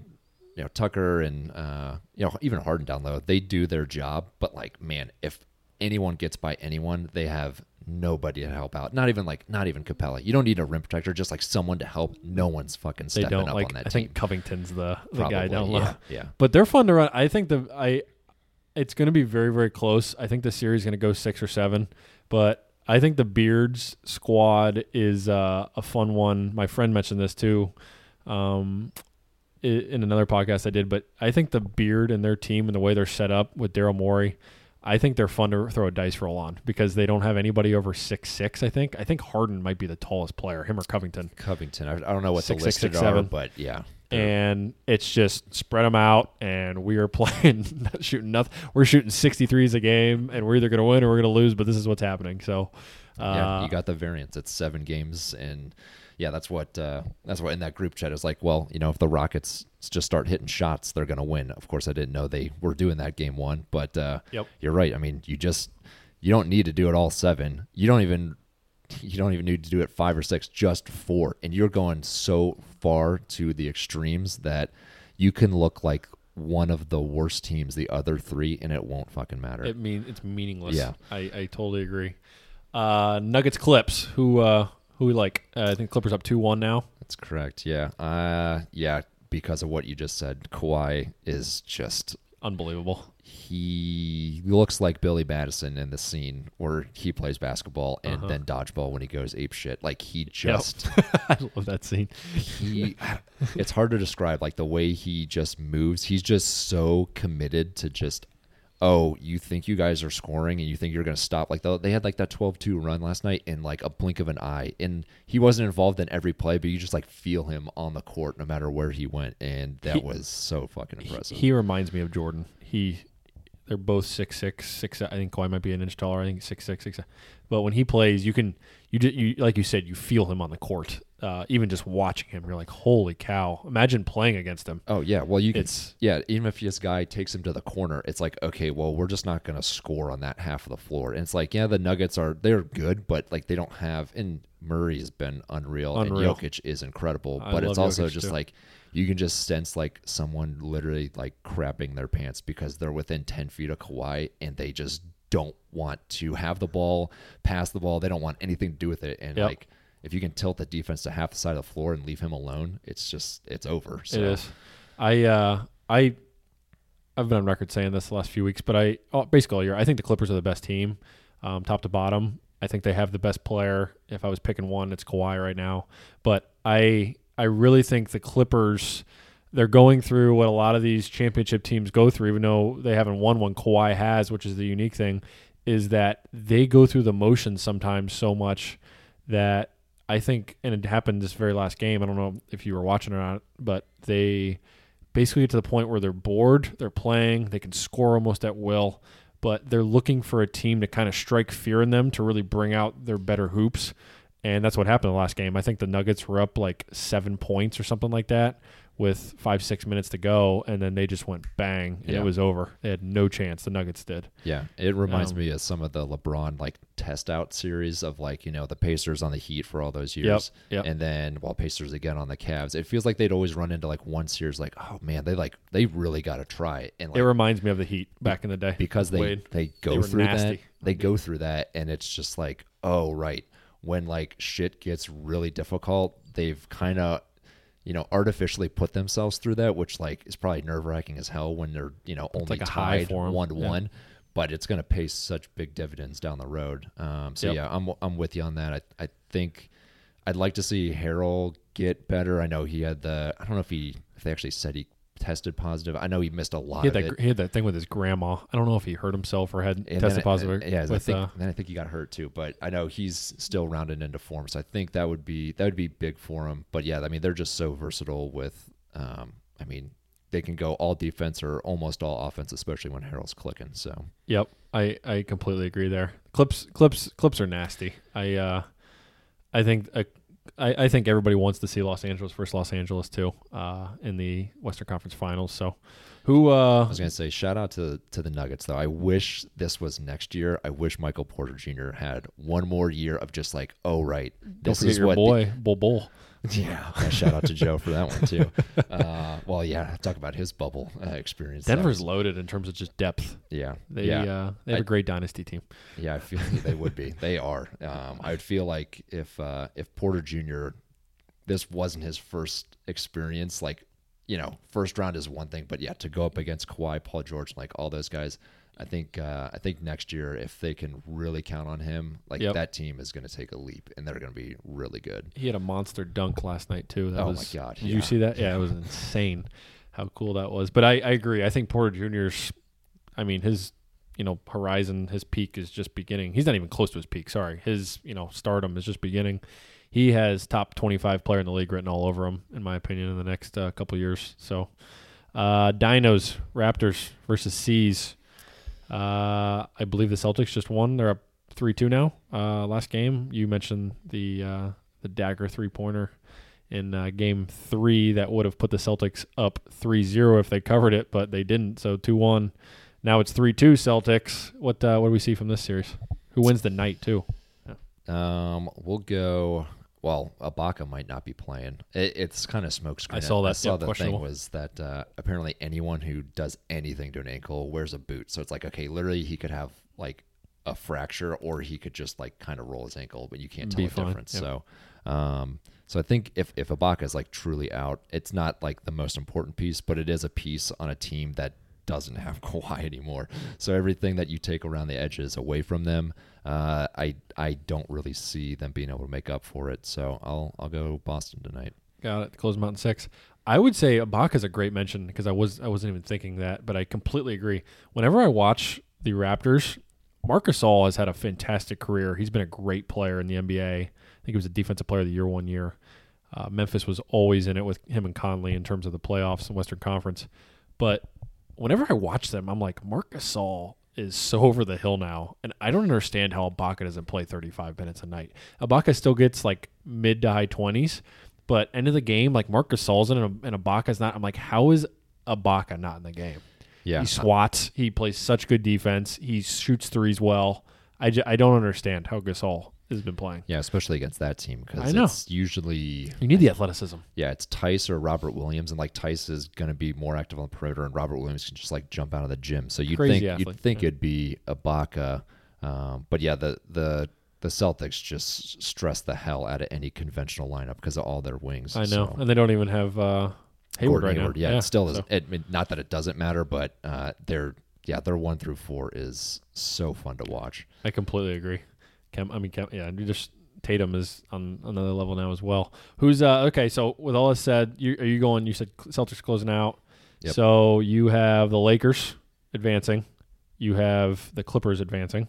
you know Tucker and uh, you know even Harden down low, they do their job, but like man, if anyone gets by anyone, they have nobody to help out. Not even like not even Capela. You don't need a rim protector, just like someone to help. No one's fucking they stepping don't up like. on that I team. think Covington's the the guy down low. yeah, yeah. But they're fun to run. I think the I it's going to be very very close. I think the series is going to go 6 or 7, but I think the Beards squad is uh, a fun one. My friend mentioned this too. Um in another podcast I did, but I think the Beard and their team and the way they're set up with Daryl Morey, I think they're fun to throw a dice roll on because they don't have anybody over six six. I think I think Harden might be the tallest player, him or Covington. Covington. I, I don't know what Six, the six, listed six, are, seven. but yeah. and it's just spread them out and we are playing shooting nothing we're shooting 63s a game and we're either going to win or we're going to lose but this is what's happening so uh, yeah, you got the variance. It's seven games, and yeah, that's what uh, that's what in that group chat is like. Well, you know, if the Rockets just start hitting shots, they're gonna win. Of course, I didn't know they were doing that game one, but uh, Yep. you're right. I mean, you just you don't need to do it all seven. You don't even you don't even need to do it five or six, just four, and you're going so far to the extremes that you can look like one of the worst teams the other three, and it won't fucking matter. It mean it's meaningless. Yeah. I, I totally agree. Uh, Nuggets Clips. Who uh, who we like? Uh, I think Clippers up two one now. That's correct. Yeah. Uh, yeah. Because of what you just said, Kawhi is just Unbelievable. he looks like Billy Madison in the scene where he plays basketball and uh-huh. then dodgeball when he goes ape shit. Like he just I love that scene. he it's hard to describe like the way he just moves. He's just so committed to just oh, you think you guys are scoring and you think you're going to stop like the, they had like that 12-2 run last night in like a blink of an eye and he wasn't involved in every play but you just like feel him on the court no matter where he went and that He- was so fucking impressive. He reminds me of Jordan. He they're both six six six. I think Kawhi might be an inch taller. I think six six six. But when he plays, you can you you like you said, you feel him on the court. Uh, even just watching him, you're like, holy cow! Imagine playing against him. Oh yeah, well you can. It's- yeah, even if this guy takes him to the corner, it's like okay, well we're just not going to score on that half of the floor. And it's like yeah, the Nuggets are they're good, but like they don't have. And Murray's been unreal, Unreal. and Jokic is incredible. I but it's also Jokic, just too. like you can just sense like someone literally like crapping their pants because they're within ten feet of Kawhi and they just don't want to have the ball, pass the ball. They don't want anything to do with it. And Yep. like if you can tilt the defense to half the side of the floor and leave him alone, it's just it's over. So. It is. I uh I I've been on record saying this the last few weeks, but I oh, basically all year I think the Clippers are the best team, um, top to bottom. I think they have the best player. If I was picking one, it's Kawhi right now. But I I really think the Clippers they're going through what a lot of these championship teams go through, even though they haven't won one. Kawhi has, which is the unique thing, is that they go through the motions sometimes so much that I think, and it happened this very last game. I don't know if you were watching or not, but they basically get to the point where they're bored, they're playing, they can score almost at will, but they're looking for a team to kind of strike fear in them to really bring out their better hoops. And that's what happened in the last game. I think the Nuggets were up like seven points or something like that with five, six minutes to go, and then they just went bang, and Yeah. it was over. They had no chance. The Nuggets did. Yeah, it reminds Um, me of some of the LeBron like test out series of like you know the Pacers on the Heat for all those years, yep. and then while Pacers again on the Cavs. It feels like they'd always run into like one series like oh man they like they really got to try it. and like it reminds me of the Heat back in the day because they Wade. they go They through that they go through that and it's just like oh right when like shit gets really difficult they've kind of you know artificially put themselves through that which like is probably nerve wracking as hell when they're you know only like tied one to Yeah. one but it's going to pay such big dividends down the road um, so Yep. yeah I'm I'm with you on that I I think I'd like to see Harrell get better I know he had the I don't know if he if they actually said he tested positive I know he missed a lot He had of that. it He had that thing with his grandma. I don't know if he hurt himself or had and tested then- positive. Yeah, I with, think, uh, then I think he got hurt too. But I know he's still rounded into form, so I think that would be that would be big for him. But yeah, I mean they're just so versatile. With, um, I mean they can go all defense or almost all offense, especially when Harrell's clicking. So Yep, I, I completely agree there. Clips clips clips are nasty. I uh, I think uh, I, I think everybody wants to see Los Angeles versus Los Angeles too uh, in the Western Conference Finals. So who I uh, was gonna say shout out to to the Nuggets though. I wish this was next year. I wish Michael Porter Jr. had one more year of just like, oh right, this is your what the- boy Bull Bull. yeah, shout out to Joe for that one too. Uh, well, yeah, talk about his bubble uh, experience. Denver's was- loaded in terms of just depth. yeah, They yeah. uh, they have I- a great dynasty team. Yeah, I feel they would be. They are. Um, I would feel like if uh, if Porter Jr. this wasn't his first experience, like you know, first round is one thing, but yeah, to go up against Kawhi, Paul George, like all those guys, I think uh, I think next year if they can really count on him, like Yep. that team is going to take a leap and they're going to be really good. He had a monster dunk last night too. That Oh my was, God, Did yeah. you see that? Yeah, it was insane. How cool that was. But I, I agree. I think Porter Jr.'s. I mean, his you know horizon, his peak is just beginning. He's not even close to his peak. Sorry, his you know stardom is just beginning. He has top twenty five player in the league written all over him, in my opinion, in the next uh, couple years. So, uh, Dinos Raptors versus C's. Uh, I believe the Celtics just won. They're up three two now. Uh, last game you mentioned the uh, the dagger three pointer in uh, game three that would have put the Celtics up 3-0 if they covered it, but they didn't. So two one. Now it's three two Celtics. What uh, what do we see from this series? Who wins the night too? Um, we'll go. Well, Ibaka might not be playing. It, it's kind of smokescreen. I saw that, I saw yeah, the thing was that uh, apparently anyone who does anything to an ankle wears a boot. So it's like okay, literally he could have like a fracture, or he could just like kind of roll his ankle, but you can't tell Be the fine, difference. yep. So, um, so I think if if Ibaka is like truly out, it's not like the most important piece, but it is a piece on a team that doesn't have Kawhi anymore. So everything that you take around the edges away from them, uh, I I don't really see them being able to make up for it. So I'll I'll go Boston tonight. Got it. Close Mountain Six. I would say Ibaka's a great mention because I was I wasn't even thinking that, but I completely agree. Whenever I watch the Raptors, Marc Gasol has had a fantastic career. He's been a great player in the NBA. I think he was a defensive player of the year one year. Uh, Memphis was always in it with him and Conley in terms of the playoffs and Western Conference. But whenever I watch them, I'm like, Marc Gasol is so over the hill now, and I don't understand how Ibaka doesn't play 35 minutes a night. Ibaka still gets like mid to high 20s, but end of the game, like Marc Gasol's in and, and Ibaka's not. I'm like, how is Ibaka not in the game? Yeah, He swats. He plays such good defense. He shoots threes well. I, ju- I don't understand how Gasol has been playing. yeah, especially against that team because it's usually You need the athleticism. yeah, it's Theis or Robert Williams, and like Theis is going to be more active on the perimeter, and Robert Williams can just like jump out of the gym. So you'd Crazy think athlete, you'd think yeah. it'd be Ibaka, um, but yeah, the the the Celtics just stress the hell out of any conventional lineup because of all their wings. I know, So- and they don't even have uh, Hayward Gordon right Hayward, now. Yeah, it still is. so- It, not that it doesn't matter, but uh, they're yeah, their one through four is so fun to watch. I completely agree. I mean, yeah, just Tatum is on another level now as well. Who's uh okay? So with all this said, you, are you going? You said Celtics closing out. Yep. So you have the Lakers advancing. You have the Clippers advancing.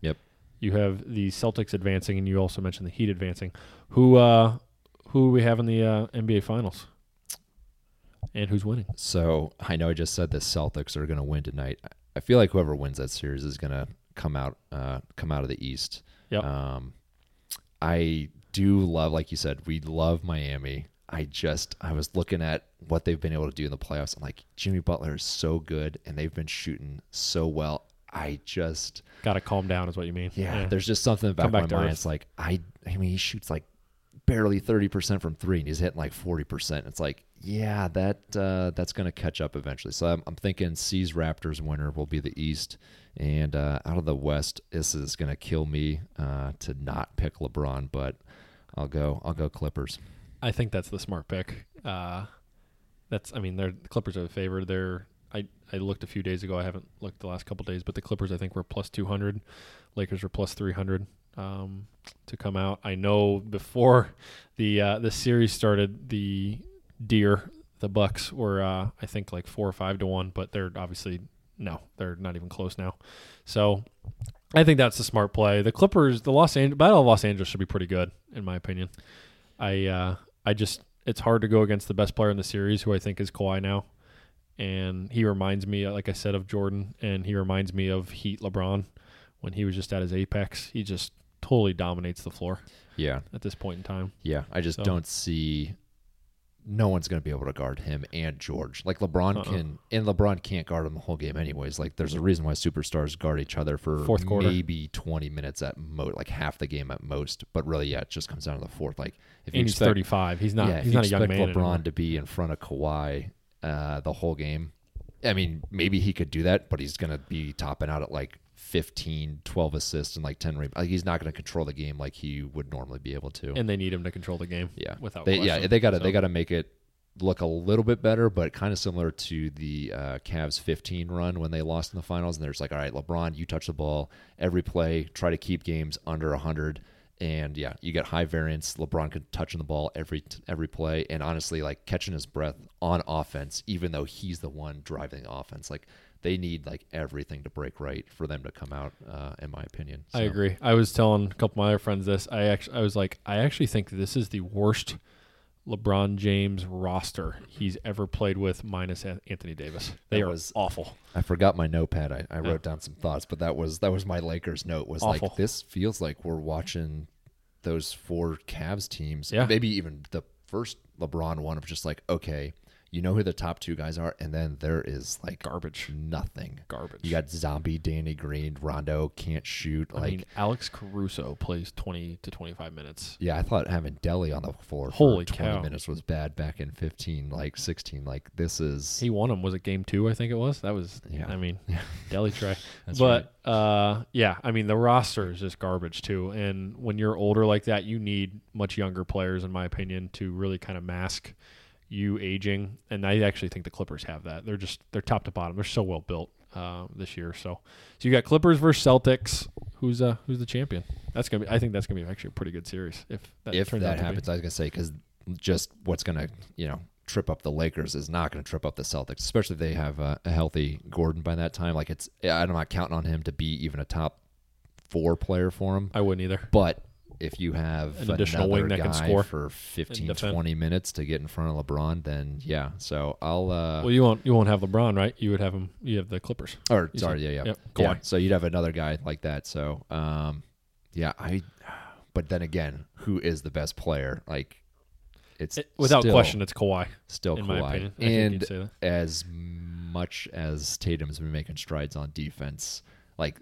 Yep. You have the Celtics advancing, and you also mentioned the Heat advancing. Who uh who we have in the uh, NBA Finals? And who's winning? So I know I just said the Celtics are going to win tonight. I feel like whoever wins that series is going to come out uh, come out of the East. Yep. Um, I do love, like you said, we love Miami. I just I was looking at what they've been able to do in the playoffs. I'm like, Jimmy Butler is so good, and they've been shooting so well. I just Got to calm down, is what you mean? yeah, there's just something about my mind. earth. It's like I I mean he shoots like barely 30% from 3 and he's hitting like 40%. It's like, yeah, that uh, that's going to catch up eventually. So I'm, I'm thinking C's Raptors winner will be the East and uh, out of the West this is going to kill me uh, to not pick LeBron, but I'll go I'll go Clippers. I think that's the smart pick. Uh, that's, I mean, they're the Clippers are the favorite. They're, I, I looked a few days ago. I haven't looked the last couple days, but the Clippers I think were plus two hundred. Lakers were plus three hundred um, to come out. I know before the uh, the series started, the deer, the Bucks were uh, I think like four or five to one, but they're obviously no, they're not even close now. So I think that's the smart play. The Clippers, the Los Angeles Battle of Los Angeles should be pretty good in my opinion. I uh, I just it's hard to go against the best player in the series, who I think is Kawhi now, and he reminds me, like I said, of Jordan, and he reminds me of Heat LeBron when he was just at his apex. He just totally dominates the floor Yeah. at this point in time. Yeah, I just So- don't see no one's going to be able to guard him and George. Like LeBron Uh-uh. can, and LeBron can't guard him the whole game anyways. Like there's a reason why superstars guard each other for Fourth quarter. maybe 20 minutes at most, like half the game at most. But really, yeah, it just comes down to the fourth. Like if you And he's expect, 35. He's not. yeah, he's not a young man. LeBron anymore. to be in front of Kawhi uh, the whole game. I mean, maybe he could do that, but he's going to be topping out at like 15, 12 assists and like 10 rebounds. Like he's not going to control the game like he would normally be able to. and they need him to control the game. Yeah, without they, yeah, they got to So- they got to make it look a little bit better, but kind of similar to the uh, Cavs 15 run when they lost in the finals. And there's like, all right, LeBron, you touch the ball every play, try to keep games under 100. And yeah, you get high variance. LeBron could touching the ball every every play, and honestly, like catching his breath on offense, even though he's the one driving the offense. Like they need like everything to break right for them to come out, uh, in my opinion. I agree. I was telling a couple of my other friends this. I actually, I was like, I actually think this is the worst LeBron James roster he's ever played with, minus Anthony Davis. They That are was- awful. I forgot my notepad. I, I Yeah. wrote down some thoughts, but that was that was my Lakers note. Was Awful. like this feels like we're watching those four Cavs teams, Yeah. maybe even the first LeBron one of just like, okay, you know who the top two guys are, and then there is like Garbage. nothing. Garbage. You got zombie Danny Green, Rondo can't shoot. I Like, mean, Alex Caruso plays 20 to 25 minutes. yeah, I thought having Delly on the floor Holy for 20 cow. minutes was bad back in 15, like 16. Like this is He won them. Was it game two? I think it was. That was. Yeah. I mean, Delly try. But uh, yeah, I mean the roster is just garbage too. And when you're older like that, you need much younger players, in my opinion, to really kind of mask you aging. And I actually think the Clippers have that. They're just they're top to bottom. They're so well built uh, this year. So so you got Clippers versus Celtics. Who's uh who's the champion? That's gonna be. I think that's gonna be actually a pretty good series if that if turns out that to be. happens, I was gonna say because just what's gonna you know trip up the Lakers is not gonna trip up the Celtics, especially if they have a, a healthy Gordon by that time. Like it's I'm not counting on him to be even a top four player for him, I wouldn't either. but if you have An additional wing that can score for 15 20 minutes to get in front of LeBron then yeah so I'll uh Well, you won't you won't have LeBron, right? You would have him. You have the Clippers. or sorry said- yeah yeah yep, yeah so you'd have another guy like that so um yeah I but then again who is the best player like it's It- without still- question, it's Kawhi. still in Kawhi. my opinion. And you'd say that. as much as Tatum's been making strides on defense, like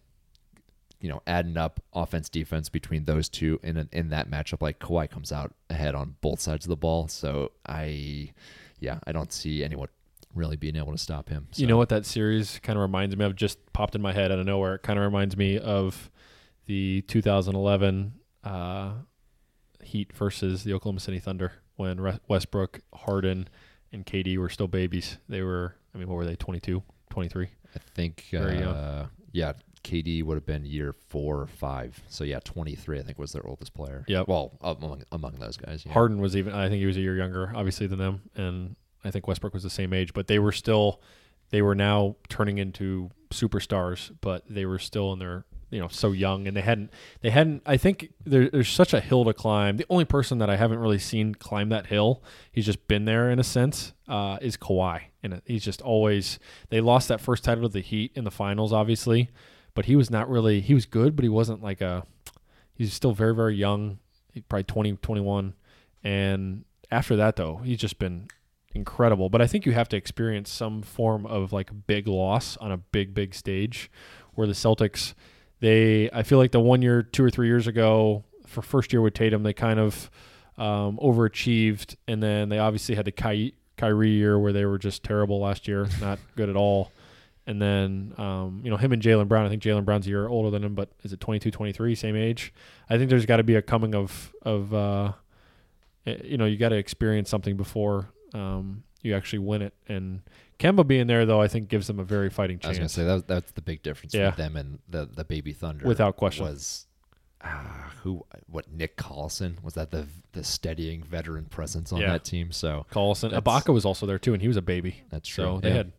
you know, adding up offense defense between those two in an, in that matchup, like Kawhi comes out ahead on both sides of the ball. So I, yeah, I don't see anyone really being able to stop him. You know what that series kind of reminds me of? Just popped in my head out of nowhere. It kind of reminds me of the 2011 uh, Heat versus the Oklahoma City Thunder when Re- Westbrook, Harden, and KD were still babies. They were, I mean, what were they? 22, 23. I think, Very young. uh, yeah, KD would have been year four or five. So yeah, twenty three. I think was their oldest player. Yeah. Well, among among those guys. Yeah. Harden was even, I think he was a year younger, obviously, than them. And I think Westbrook was the same age, but they were still, they were now turning into superstars, but they were still in their, you know, so young. And they hadn't, they hadn't, I think there, there's such a hill to climb. The only person that I haven't really seen climb that hill, he's just been there in a sense, uh, is Kawhi. And he's just always, they lost that first title to the Heat in the finals, obviously, but he was not really, he was good, but he wasn't like a, he's still very, very young. Probably 20, 21. And after that, though, he's just been incredible. But I think you have to experience some form of like big loss on a big, big stage where the Celtics, they, I feel like the one year, two or three years ago, for first year with Tatum, they kind of um, overachieved. And then they obviously had the Ky- Kyrie year where they were just terrible last year, not good at all. And then, um, you know, him and Jaylen Brown, I think Jaylen Brown's a year older than him, but is it 22, 23, same age? I think there's got to be a coming of, of, uh, eh, you know, you got to experience something before um, you actually win it. And Kemba being there, though, I think gives them a very fighting chance. I was gonna say that, that's the big difference Yeah. with them and the the baby Thunder. Without question. was uh, who? What Nick Collison was that the the steadying veteran presence on Yeah. that team? So Collison, Ibaka was also there too, and he was a baby. that's So true. they Yeah. had,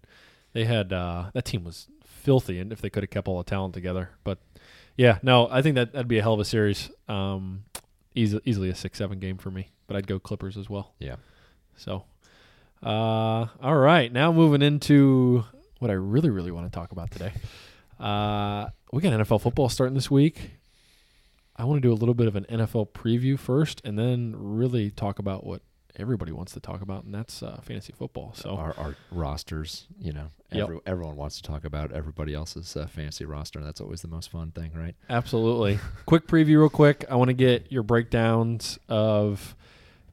they had uh, that team was filthy, and if they could have kept all the talent together, but yeah, no, I think that that'd be a hell of a series. Um, easily, easily a six-seven game for me, but I'd go Clippers as well. yeah. So, uh, all right, now moving into what I really, really want to talk about today. Uh, we got NFL football starting this week. I want to do a little bit of an NFL preview first, and then really talk about what everybody wants to talk about, and that's uh, fantasy football. So, our, our rosters, you know, Yep. everyone wants to talk about everybody else's uh, fantasy roster, and that's always the most fun thing, right? Absolutely. quick preview, real quick. I want to get your breakdowns of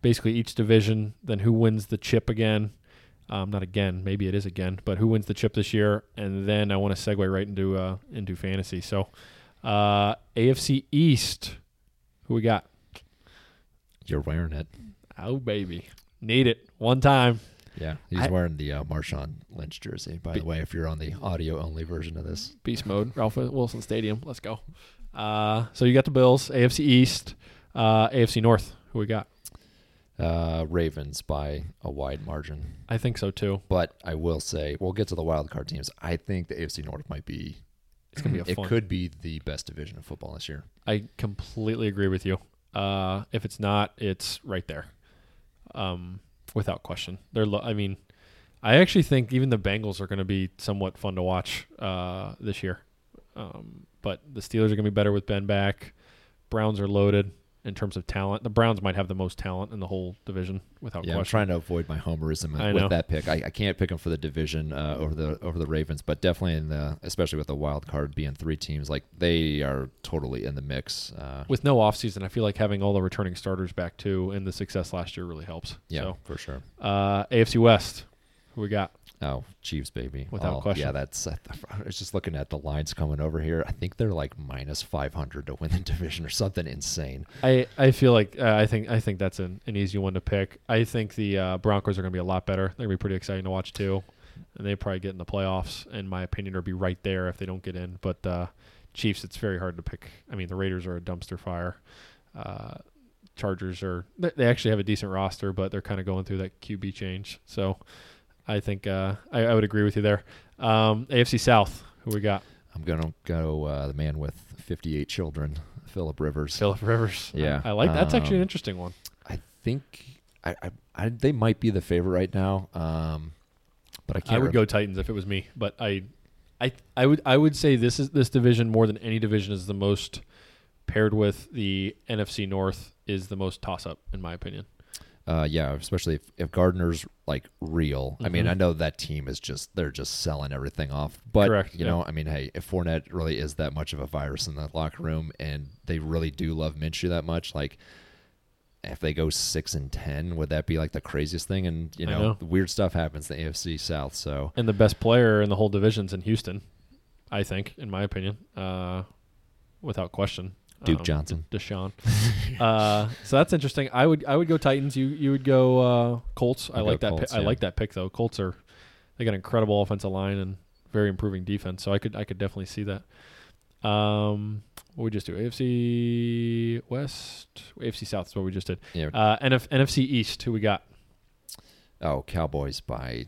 basically each division, then who wins the chip again. Um, not again, maybe it is again, but who wins the chip this year, and then I want to segue right into uh, into fantasy. So, uh, AFC East, who we got? You're wearing it. Oh baby, need it one time. Yeah, he's I- wearing the uh, Marshawn Lynch jersey. By Be- the way, if you're on the audio only version of this, Beast mode, Ralph Wilson Stadium. Let's go. Uh, so you got the Bills, AFC East, uh, AFC North. Who we got? uh, Ravens by a wide margin. I think so too. But I will say, we'll get to the wild card teams. I think the AFC North might be. It's gonna be a it fun. could be the best division of football this year. I completely agree with you. Uh, if it's not, it's right there, um, without question. They're. Lo- I mean, I actually think even the Bengals are going to be somewhat fun to watch uh, this year. Um, but the Steelers are going to be better with Ben back. Browns are loaded. In terms of talent. The Browns might have the most talent in the whole division without Yeah, I'm trying to avoid my homerism I with know. that pick. I, I can't pick them for the division uh, over the over the Ravens, but definitely in the especially with the wild card being three teams, like they are totally in the mix. Uh, With no offseason, I feel like having all the returning starters back too and the success last year really helps. yeah, So, for sure. uh, AFC West, who we got? Oh, Chiefs, baby. Without Oh, question. Yeah, that's. I was just looking at the lines coming over here. I think they're like minus 500 to win the division or something insane. I, I feel like uh, I think I think that's an, an easy one to pick. I think the uh, Broncos are going to be a lot better. They're going to be pretty exciting to watch too, and they probably get in the playoffs. In my opinion, or be right there if they don't get in. But uh, Chiefs, it's very hard to pick. I mean, the Raiders are a dumpster fire. Uh, Chargers are they actually have a decent roster, but they're kind of going through that QB change. So I think uh, I, I would agree with you there. Um, AFC South, who we got? I'm gonna go uh, the man with 58 children, Philip Rivers. Philip Rivers. Yeah, I, I like that's actually an um, interesting one. I think I, I, I they might be the favorite right now. Um, but I can't. I would rem- go Titans if it was me, but I, I, I would I would say this is this division more than any division is the most paired with the NFC North is the most toss up in my opinion. Uh, yeah, especially if, if Gardner's like real. I mean, Mhm. I know that team is just they're just selling everything off. But Correct, you yeah. know, I mean, hey, if Fournette really is that much of a virus in the locker room, and they really do love Minshew that much, like if they go six and ten, would that be like the craziest thing? And you know, know. weird stuff happens in the AFC South. So And the best player in the whole division's in Houston, I think, in my opinion, uh, without question. Duke Johnson. Deshaun. uh, so that's interesting. I would I would go Titans. You you would go uh, Colts. I I'll like that. Colts, pick. I like that pick though. Colts are they got an incredible offensive line and very improving defense. So I could I could definitely see that. Um, what we just do? AFC West, AFC South is what we just did. yeah, Uh, NF, NFC East. Who we got? oh, Cowboys by.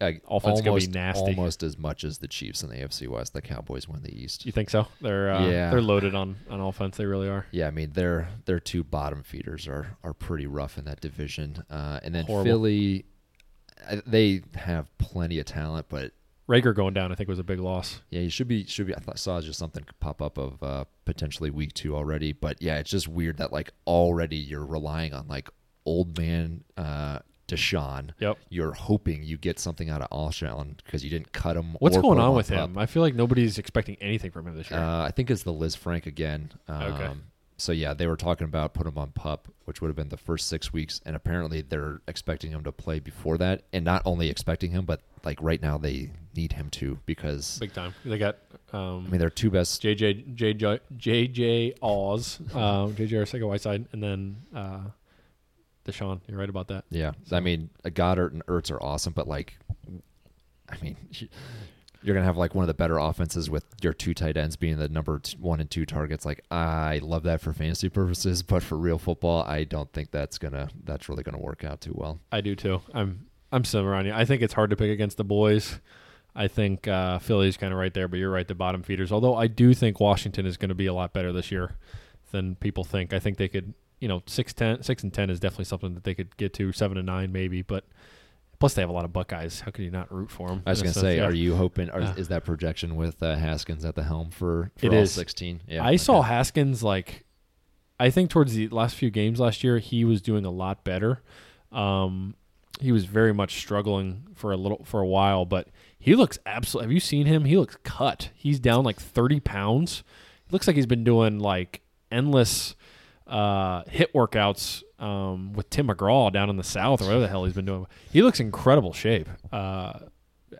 Uh, Offense gonna be almost, nasty. almost as much as the Chiefs in the AFC West. The Cowboys win the East. You think so? They're uh, Yeah. they're loaded on on offense. They really are. Yeah, I mean their their two bottom feeders are are pretty rough in that division, uh, and then Horrible. Philly, they have plenty of talent, but Reagor going down, I think, was a big loss. yeah, you should be should be. I thought, saw just something pop up of uh, potentially week two already, but yeah, it's just weird that like already you're relying on like old man uh, DeSean. Yep. You're hoping you get something out of Alshon because you didn't cut him. What's going on with him? I feel like nobody's expecting anything from him this year. Uh, I think it's the Lisfranc again. Um, Okay. So yeah, they were talking about put him on pup, which would have been the first six weeks, and apparently they're expecting him to play before that, and not only expecting him, but like right now they need him to because Big time. They got um, I mean they're two best. JJ JJ JJ Oz, uh, JJ Arcega Whiteside, and then uh, DeSean. You're right about that. Yeah, I mean Goedert and Ertz are awesome, but like, I mean. You're gonna have like one of the better offenses with your two tight ends being the number one and two targets. Like I love that for fantasy purposes, but for real football, I don't think that's gonna that's really gonna work out too well. I do too. I'm I'm similar on you. I think it's hard to pick against the boys. I think uh, Philly's kind of right there, but you're right, the bottom feeders. Although I do think Washington is going to be a lot better this year than people think. I think they could, you know, six ten, six and ten is definitely something that they could get to seven and nine maybe. But plus they have a lot of Buckeyes. How could you not root for them? I was gonna say, are you hoping? Are, Yeah. Is that projection with uh, Haskins at the helm for, for It all is. sixteen? Yeah, I saw. Haskins like I think towards the last few games last year he was doing a lot better. Um, he was very much struggling for a little for a while, but he looks absolutely. Have you seen him? He looks cut. He's down like thirty pounds. It looks like he's been doing like endless uh, hit workouts um, with Tim McGraw down in the south or whatever the hell he's been doing. He looks incredible shape. Uh,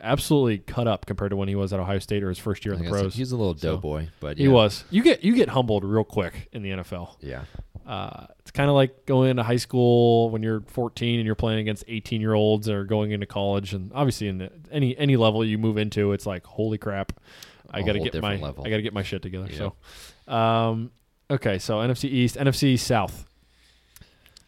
absolutely cut up compared to when he was at Ohio State or his first year in the pros. He's a little So- doughboy, but He was. You get you get humbled real quick in the NFL. Yeah, Uh, it's kind of like going into high school when you're 14 and you're playing against 18 year olds, or going into college, and obviously in the, any any level you move into, it's like holy crap, I got to get my level. I got to get my shit together. Yeah. So, um, okay, so NFC East, NFC South.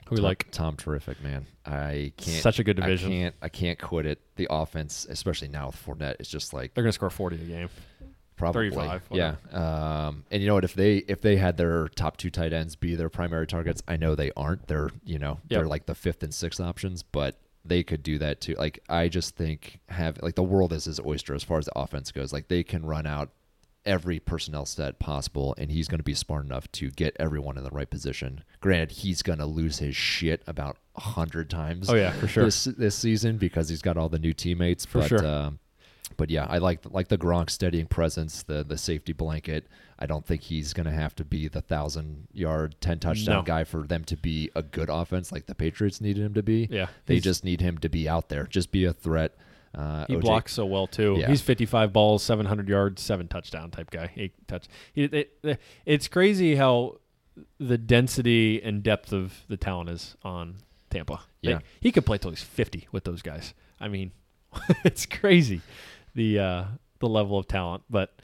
Who we Tom, like? Tom, terrific man. I can't. Such a good division. I can't. I can't quit it. The offense, especially now with Fournette, is just like They're gonna score 40 a game. Probably, 35, yeah. Um, and you know what? If they if they had their top two tight ends be their primary targets, I know they aren't. They're you know they're like the fifth and sixth options, but they could do that too. Like I just think have like the world is his oyster as far as the offense goes. Like they can run out every personnel set possible, and he's going to be smart enough to get everyone in the right position. Granted, he's going to lose his shit about a hundred times. Oh, yeah, for sure. This this season because he's got all the new teammates. For but, sure. Um, but yeah, I like like the Gronk steadying presence, the the safety blanket. I don't think he's going to have to be the thousand yard, ten touchdown No. guy for them to be a good offense like the Patriots needed him to be. Yeah, they just need him to be out there, just be a threat. Uh, He OJ blocks so well too. Yeah. He's 55 balls, 700 yards, seven touchdown type guy. Eight touch. He, it, it- it's crazy how the density and depth of the talent is on Tampa. Yeah. he could play till he's 50 with those guys. I mean, it's crazy the uh, the level of talent. But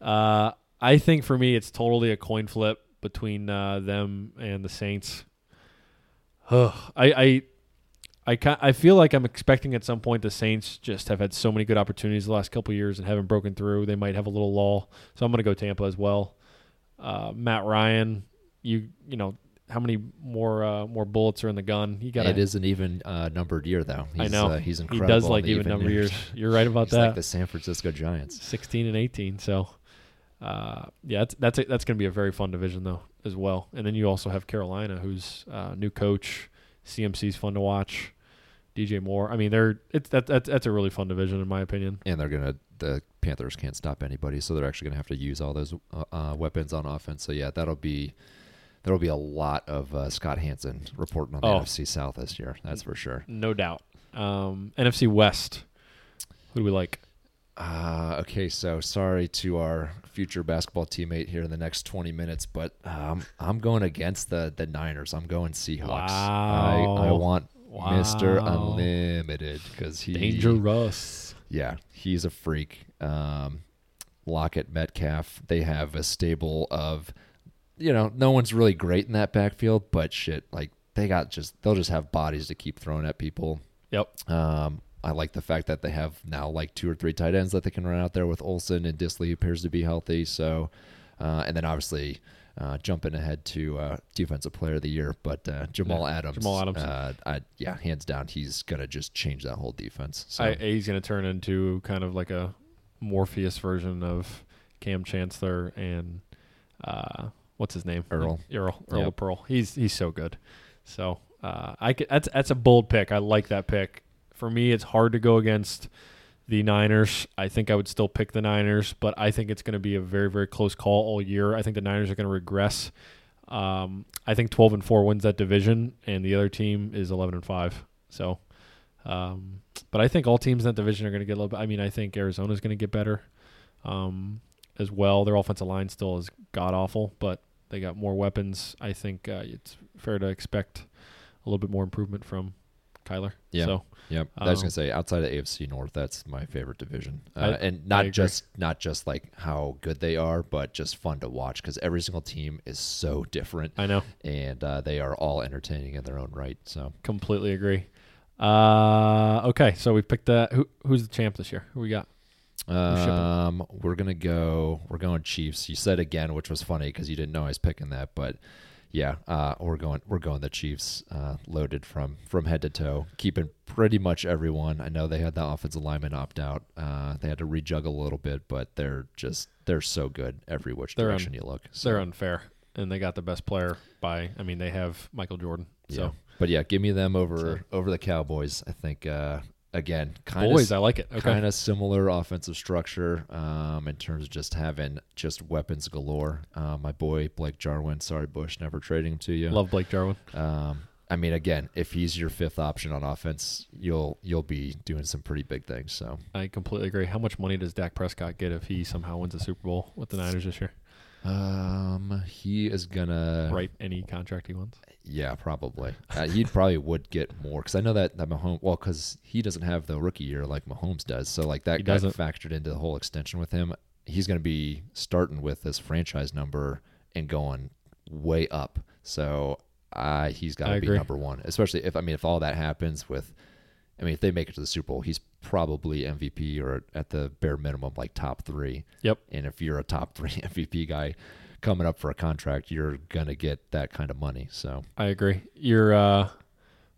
uh, I think for me, it's totally a coin flip between uh, them and the Saints. Ugh, I, I I ca I feel like I'm expecting at some point the Saints just have had so many good opportunities the last couple of years and haven't broken through. They might have a little lull, so I'm going to go Tampa as well. Uh, Matt Ryan, you you know how many more uh, more bullets are in the gun? You got It is an even uh, numbered year, though. He's, I know uh, he's he does like the even number years. You're right about that. like the San Francisco Giants. 16 and 18. So, uh, yeah, that's that's, a, that's going to be a very fun division though as well. And then you also have Carolina, who's uh, new coach. CMC's fun to watch. DJ Moore. I mean, they're it's that, that's that's a really fun division in my opinion. And they're gonna the Panthers can't stop anybody, so they're actually gonna have to use all those uh, uh, weapons on offense. So yeah, that'll be there'll be a lot of uh, Scott Hanson reporting on the Oh. NFC South this year. That's for sure. No doubt. Um, NFC West. Who do we like? Uh, okay, so sorry to our future basketball teammate here in the next 20 minutes, but um, I'm going against the the Niners. I'm going Seahawks. Wow. I, I Wow. Mr. Unlimited because he Dangerous. Yeah, he's a freak. Um, Lockett, Metcalf, they have a stable of, you know, no one's really great in that backfield, but shit, like they got just they'll just have bodies to keep throwing at people. Yep. Um, I like the fact that they have now like two or three tight ends that they can run out there with Olsen and Dissly appears to be healthy. So, uh, and then obviously uh, jumping ahead to uh, defensive player of the year, but uh, Jamal Yeah, Adams. Jamal Adams. Uh, I, yeah, hands down, he's gonna just change that whole defense. So I, he's going to turn into kind of like a Morpheus version of Kam Chancellor and uh, what's his name? Earl. Earl. Earl Yep. Pearl. He's he's so good. So uh, I could, that's that's a bold pick. I like that pick. For me, it's hard to go against the Niners. I think I would still pick the Niners, but I think it's going to be a very very close call all year. I think the Niners are going to regress. Um, I think 12 and 4 wins that division, and the other team is 11 and 5. So, um, but I think all teams in that division are going to get a little bit. I mean, I think Arizona's going to get better um, as well. Their offensive line still is god awful, but they got more weapons. I think uh, it's fair to expect a little bit more improvement from Kyler. Yeah. So, Yep. I was Um, gonna say outside of AFC North, that's my favorite division, uh, I- and not just not just like how good they are, but just fun to watch because every single team is so different, I know. and uh, they are all entertaining in their own right. So Completely agree. Uh, okay, so we picked that. Who, who's the champ this year? Who we got? um, we're gonna go. We're going Chiefs. You said again, which was funny because you didn't know I was picking that, but. Yeah, uh, we're going. We're going the Chiefs, uh, loaded from from head to toe, keeping pretty much everyone. I know they had the offensive lineman opt out. Uh, they had to rejuggle a little bit, but they're just they're so good every which They're direction un- you look. So, They're unfair, and they got the best player by. I mean, they have Michael Jordan. yeah. So but yeah, give me them over So- over the Cowboys. I think uh, again, kind boys, I like it. Okay, kind of similar offensive structure um, in terms of just having just weapons galore. Uh, my boy Blake Jarwin, sorry Bush, never trading him to you. love Blake Jarwin. Um, I mean, again, if he's your fifth option on offense, you'll you'll be doing some pretty big things. So I completely agree. How much money does Dak Prescott get if he somehow wins a Super Bowl with the Niners this year? um, he is gonna write any contract he wants. Yeah, probably. Uh, he probably would get more because I know that that Mahomes. Well, because he doesn't have the rookie year like Mahomes does, so like that He got doesn't. factored into the whole extension with him. He's going to be starting with this franchise number and going way up. So uh, he's got to be agree. number one, especially if I mean if all that happens with. I mean, if they make it to the Super Bowl, he's probably MVP or at the bare minimum like top three. Yep. And if you're a top three MVP guy coming up for a contract, you're gonna get that kind of money. So I agree. You're uh,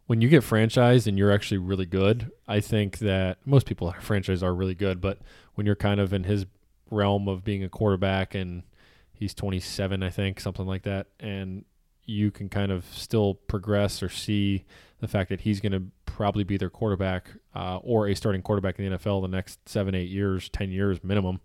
when you get franchised and you're actually really good. I think that most people franchise are really good, but when you're kind of in his realm of being a quarterback, and he's 27, I think, something like that, and you can kind of still progress or see the fact that he's going to probably be their quarterback uh, or a starting quarterback in the NFL the next seven, eight years, 10 years minimum.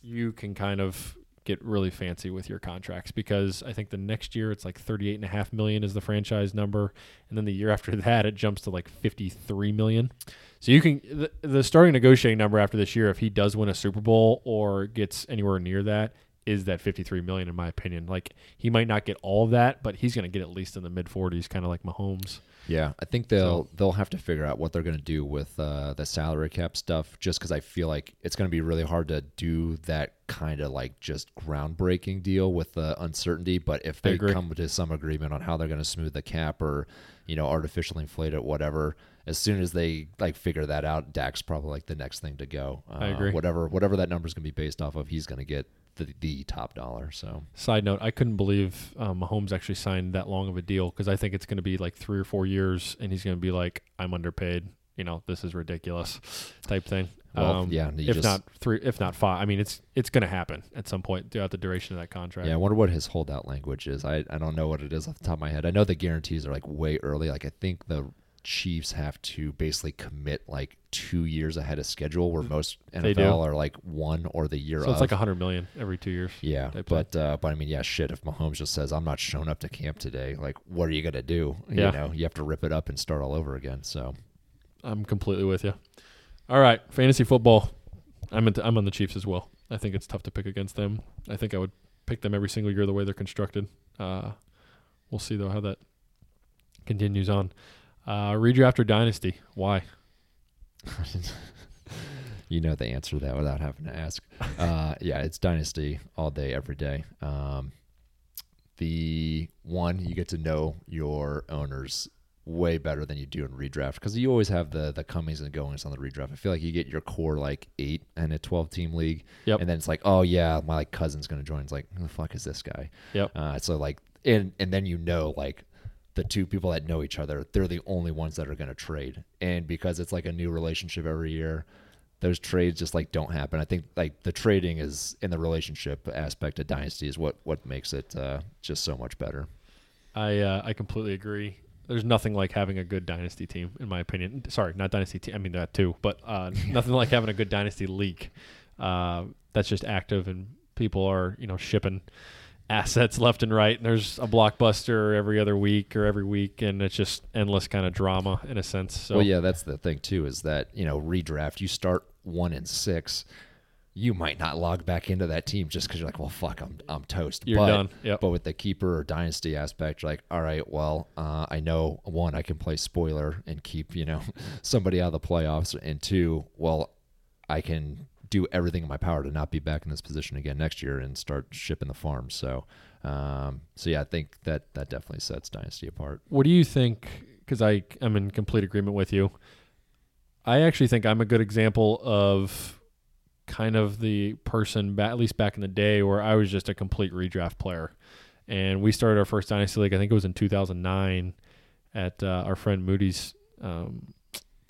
You can kind of get really fancy with your contracts because I think the next year it's like 38 and a half million is the franchise number and then the year after that it jumps to like 53 million. So you can the, the starting negotiating number after this year if he does win a Super Bowl or gets anywhere near that is that 53 million in my opinion. Like he might not get all of that, but he's going to get at least in the mid 40s kind of like Mahomes. Yeah, I think they'll they'll have to figure out what they're going to do with uh, the salary cap stuff. Just because I feel like it's going to be really hard to do that kind of like just groundbreaking deal with the uncertainty. But if they come to some agreement on how they're going to smooth the cap or you know artificially inflate it, whatever. As soon as they like figure that out, Dak's probably like the next thing to go. Uh, I agree. Whatever whatever that number's going to be based off of, he's going to get the, the top dollar. So Side note: I couldn't believe um, Mahomes actually signed that long of a deal because I think it's going to be like three or four years, and he's going to be like, "I'm underpaid." You know, this is ridiculous, type thing. Well, yeah, if just- not three, if not five. I mean, it's it's going to happen at some point throughout the duration of that contract. Yeah, I wonder what his holdout language is. I, I don't know what it is off the top of my head. I know the guarantees are like way early. Like I think the Chiefs have to basically commit like two years ahead of schedule, where most. NFL are like one or the year so of. it's like a hundred million every two years. yeah, but uh, but I mean, yeah, shit. If Mahomes just says I'm not showing up to camp today, like what are you gonna do? Yeah. You know, you have to rip it up and start all over again. So I'm completely with you. All right, fantasy football. I'm into, I'm on the Chiefs as well. I think it's tough to pick against them. I think I would pick them every single year the way they're constructed. Uh, we'll see though how that continues on. Uh, redraft or dynasty? Why? you know the answer to that without having to ask. Uh, yeah, it's dynasty all day, every day. Um, the one you get to know your owners way better than you do in redraft because you always have the the comings and goings on the redraft. I feel like you get your core like eight and a twelve team league, Yep. and then it's like, oh yeah, my like cousin's gonna join. It's like, who the fuck is this guy? Yep. Uh, so like, and and then you know like the two people that know each other, they're the only ones that are going to trade. And because it's like a new relationship every year, those trades just like don't happen. I think like the trading is in the relationship aspect of dynasty is what what makes it uh, just so much better. I uh, I completely agree. There's nothing like having a good dynasty team, in my opinion. Sorry, not dynasty team. I mean that too, but uh, nothing like having a good dynasty league uh, that's just active and people are you know shipping assets left and right. And there's a blockbuster every other week or every week, and it's just endless kind of drama in a sense. So well, yeah, that's the thing too is that you know redraft. You start one and six. You might not log back into that team just because you're like, well, fuck, I'm I'm toast. You're but, done. Yep. But with the keeper or dynasty aspect, you're like, all right, well, uh, I know one, I can play spoiler and keep you know somebody out of the playoffs, and two, well, I can do everything in my power to not be back in this position again next year and start shipping the farm. So, um, so yeah, I think that that definitely sets dynasty apart. What do you think? Because I am in complete agreement with you. I actually think I'm a good example of kind of the person, at least back in the day, where I was just a complete redraft player. And we started our first dynasty league. I think it was in 2009 at uh, our friend Moody's um,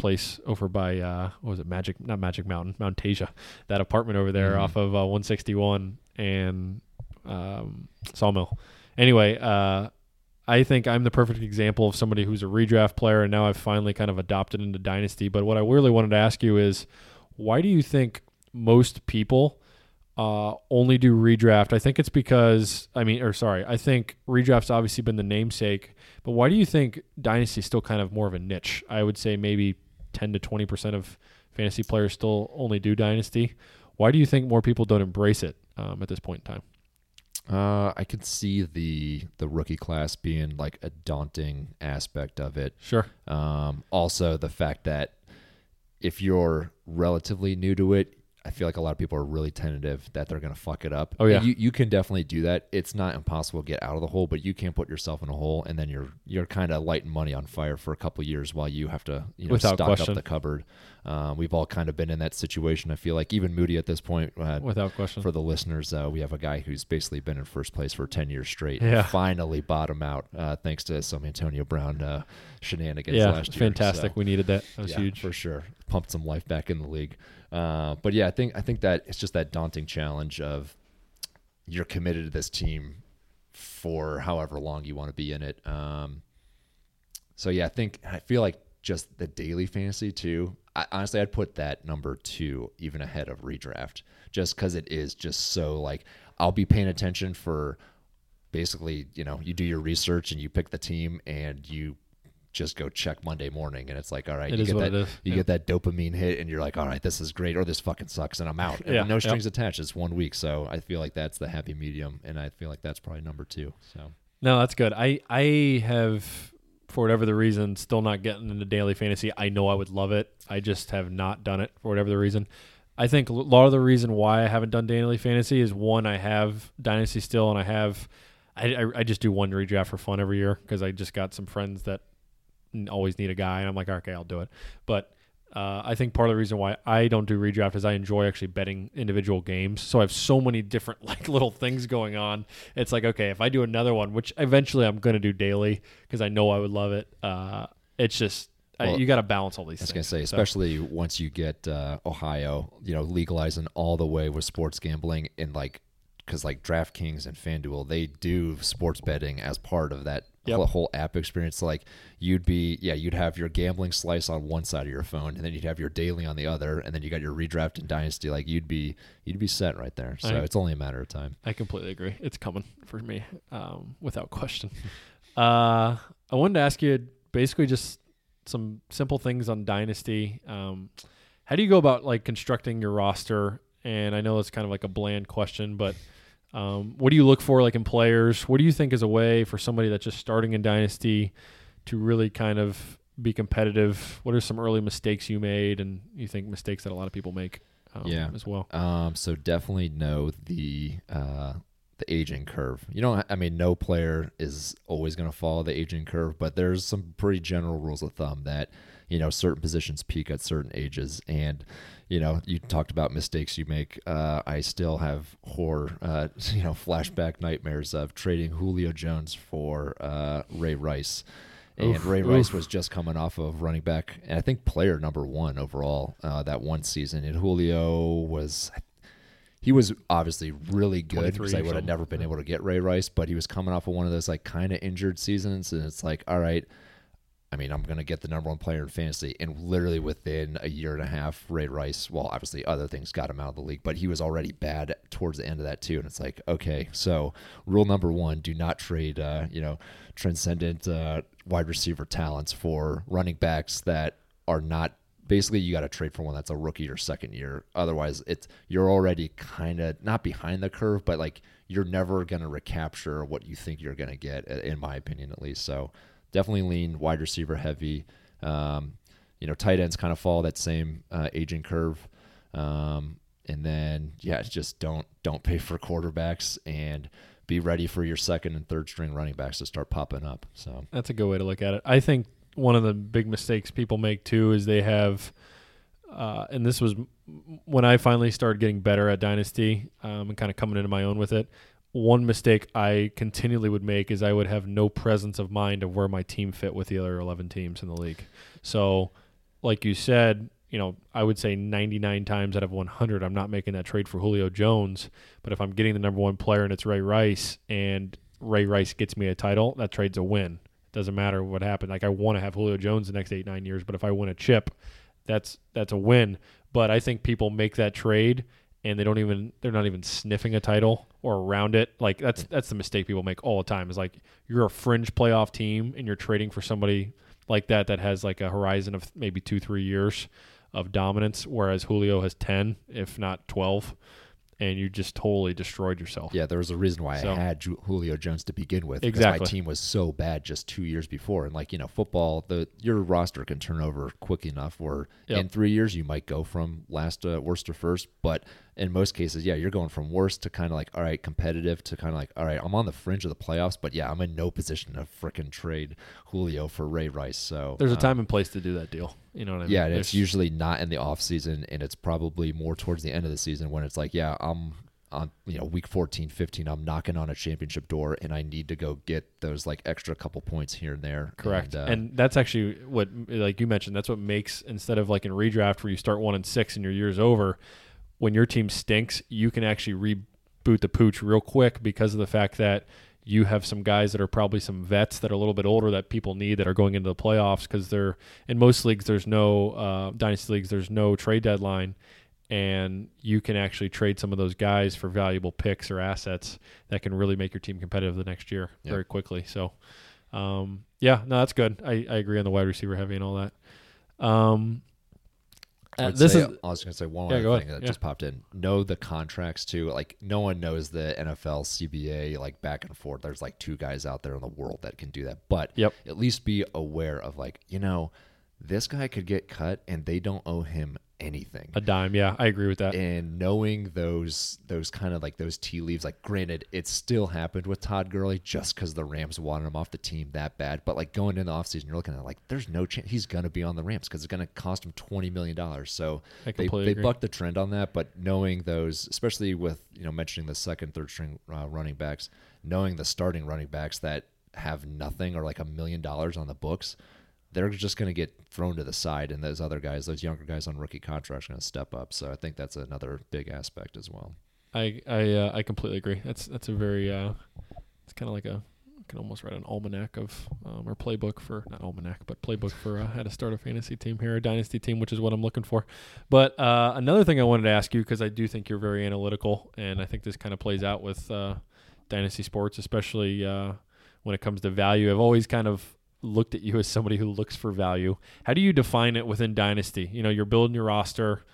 place over by uh, what was it? Magic, not Magic Mountain, Mount Tasia. That apartment over there Mhm. off of uh, 161 and um, Sawmill. Anyway, uh, I think I'm the perfect example of somebody who's a redraft player, and now I've finally kind of adopted into Dynasty. But what I really wanted to ask you is, why do you think most people uh, only do redraft? I think it's because I mean, or sorry, I think redraft's obviously been the namesake, but why do you think Dynasty is still kind of more of a niche? I would say maybe 10 to 20 percent of fantasy players still only do Dynasty. Why do you think more people don't embrace it um, at this point in time? Uh, I could see the the rookie class being like a daunting aspect of it. Sure. Um, also, the fact that if you're relatively new to it, I feel like a lot of people are really tentative that they're going to fuck it up. Oh, yeah. And you you can definitely do that. It's not impossible to get out of the hole, but you can't put yourself in a hole, and then you're you're kind of lighting money on fire for a couple years while you have to you know Without stock question. up the cupboard. Um, we've all kind of been in that situation. I feel like even Moody at this point. Uh, Without question. for the listeners, uh, we have a guy who's basically been in first place for 10 years straight. Yeah. Finally bottom out uh, thanks to some Antonio Brown uh, shenanigans yeah, last year. fantastic. So, We needed that. That was yeah, huge. For sure. Pumped some life back in the league. Uh, but yeah, I think I think that it's just that daunting challenge of you're committed to this team for however long you want to be in it. Um, so yeah, I think I feel like just the daily fantasy too. I, honestly, I'd put that number two even ahead of redraft, just because it is just so like I'll be paying attention for basically, you know, you do your research and you pick the team and you just go check Monday morning and it's like, all right, It you get that you Yeah. get that dopamine hit and you're like, all right, this is great or this fucking sucks and I'm out. And Yeah, no yep. strings attached. It's one week. So I feel like that's the happy medium and I feel like that's probably number two. So No, that's good. I I have for whatever the reason still not getting into daily fantasy. I know I would love it. I just have not done it for whatever the reason. I think a lot of the reason why I haven't done daily fantasy is one I have dynasty still, and I have I I, I just do one redraft for fun every year because I just got some friends that always need a guy, and I'm like, okay, I'll do it. But uh, I think part of the reason why I don't do redraft is I enjoy actually betting individual games. So I have so many different like little things going on. It's like okay, if I do another one, which eventually I'm going to do daily because I know I would love it. Uh, it's just I, you got to balance all these things. I was gonna say, So- especially once you get uh, Ohio, you know, legalizing all the way with sports gambling and like, because like DraftKings and FanDuel, they do sports betting as part of that Yep. whole, whole app experience. Like, you'd be, yeah, you'd have your gambling slice on one side of your phone, and then you'd have your daily on the other, and then you got your redraft and dynasty. Like, you'd be, you'd be set right there. So I- it's only a matter of time. I completely agree. It's coming for me, um, without question. uh, I wanted to ask you basically just some simple things on Dynasty. Um, how do you go about like constructing your roster? And I know it's kind of like a bland question, but um, what do you look for like in players? What do you think is a way for somebody that's just starting in Dynasty to really kind of be competitive? What are some early mistakes you made, and you think mistakes that a lot of people make? Um, Yeah. as well. Um, so definitely know the uh, the aging curve. You know, I mean, no player is always going to follow the aging curve, but there's some pretty general rules of thumb that you know certain positions peak at certain ages, and you know, you talked about mistakes you make. Uh, I still have horror, uh, you know, flashback nightmares of trading Julio Jones for uh, Ray Rice. And Oof, Ray Rice oof. was just coming off of running back, and I think player number one overall uh, that one season. And Julio was, he was obviously really good 23 because I would have never been able to get Ray Rice, but he was coming off of one of those like kind of injured seasons, and it's like, all right, I mean, I'm going to get the number one player in fantasy. And literally within a year and a half, Ray Rice, well, obviously other things got him out of the league, but he was already bad towards the end of that too. And it's like, okay, so rule number one, do not trade, uh, you know, transcendent uh, wide receiver talents for running backs that are not. Basically, you got to trade for one that's a rookie or second year. Otherwise, it's you're already kind of not behind the curve, but like you're never going to recapture what you think you're going to get, in my opinion, at least. So definitely lean wide receiver heavy. Um, you know, tight ends kind of follow that same uh, aging curve. Um, and then yeah, just don't don't pay for quarterbacks and be ready for your second and third string running backs to start popping up. So That's a good way to look at it. I think one of the big mistakes people make too is they have, uh, and this was when I finally started getting better at Dynasty um, and kind of coming into my own with it. One mistake I continually would make is I would have no presence of mind of where my team fit with the other 11 teams in the league. So, like you said, you know, I would say 99 times out of 100, I'm not making that trade for Julio Jones. But if I'm getting the number one player and it's Ray Rice, and Ray Rice gets me a title, that trade's a win. It doesn't matter what happened. Like I want to have Julio Jones the next eight nine years, but if I win a chip, that's that's a win. But I think people make that trade and they don't even they're not even sniffing a title or around it. Like that's that's the mistake people make all the time. Is like you're a fringe playoff team and you're trading for somebody like that that has like a horizon of maybe two three years of dominance, whereas Julio has ten, if not twelve, and you just totally destroyed yourself. yeah, there was a reason why So- I had Julio Jones to begin with. because Exactly. my team was so bad just two years before, and like you know, football, the your roster can turn over quick enough. Where Yep. in three years you might go from last to worst to first, but in most cases, yeah, you're going from worst to kind of like all right, competitive to kind of like all right, I'm on the fringe of the playoffs, but yeah, I'm in no position to frickin' trade Julio for Ray Rice. So There's a um, time and place to do that deal. You know what I mean? Yeah, and There's- it's usually not in the off season, and it's probably more towards the end of the season when it's like, yeah, I'm on you know week 14 15 i'm knocking on a championship door and i need to go get those like extra couple points here and there Correct. and, And, uh, that's actually what, like you mentioned, that's what makes instead of like in redraft where you start one and six and your year's over, when your team stinks, you can actually reboot the pooch real quick because of the fact that you have some guys that are probably some vets that are a little bit older that people need that are going into the playoffs because they're in most leagues there's no uh, dynasty leagues there's no trade deadline and you can actually trade some of those guys for valuable picks or assets that can really make your team competitive the next year Yeah. very quickly. So, um, yeah, no, that's good. I, I agree on the wide receiver heavy and all that. Um, uh, this say- is I was going to say one Yeah, other thing ahead. that Yeah. just popped in. Know the contracts too. Like no one knows the NFL, CBA, like back and forth. There's like two guys out there in the world that can do that. But Yep. at least be aware of like you know, this guy could get cut and they don't owe him anything. a dime. Yeah, I agree with that. and knowing those those kind of like those tea leaves like granted it still happened with todd Gurley just because the rams wanted him off the team that bad but like going in the offseason you're looking at like there's no chance he's gonna be on the rams because it's gonna cost him 20 million dollars so they, they bucked the trend on that but knowing those especially with you know mentioning the second third string uh, running backs knowing the starting running backs that have nothing or like a million dollars on the books they're just going to get thrown to the side, and those other guys, those younger guys on rookie contracts, are going to step up. So I think that's another big aspect as well. I I uh, I completely agree. That's that's a very uh, it's kind of like a I can almost write an almanac of um, or playbook for not almanac but playbook for uh, how to start a fantasy team here, a dynasty team, which is what I'm looking for. But uh, another thing I wanted to ask you because I do think you're very analytical, and I think this kind of plays out with uh, dynasty sports, especially uh, when it comes to value. I've always kind of looked at you as somebody who looks for value. How do you define it within dynasty? You know, you're building your roster.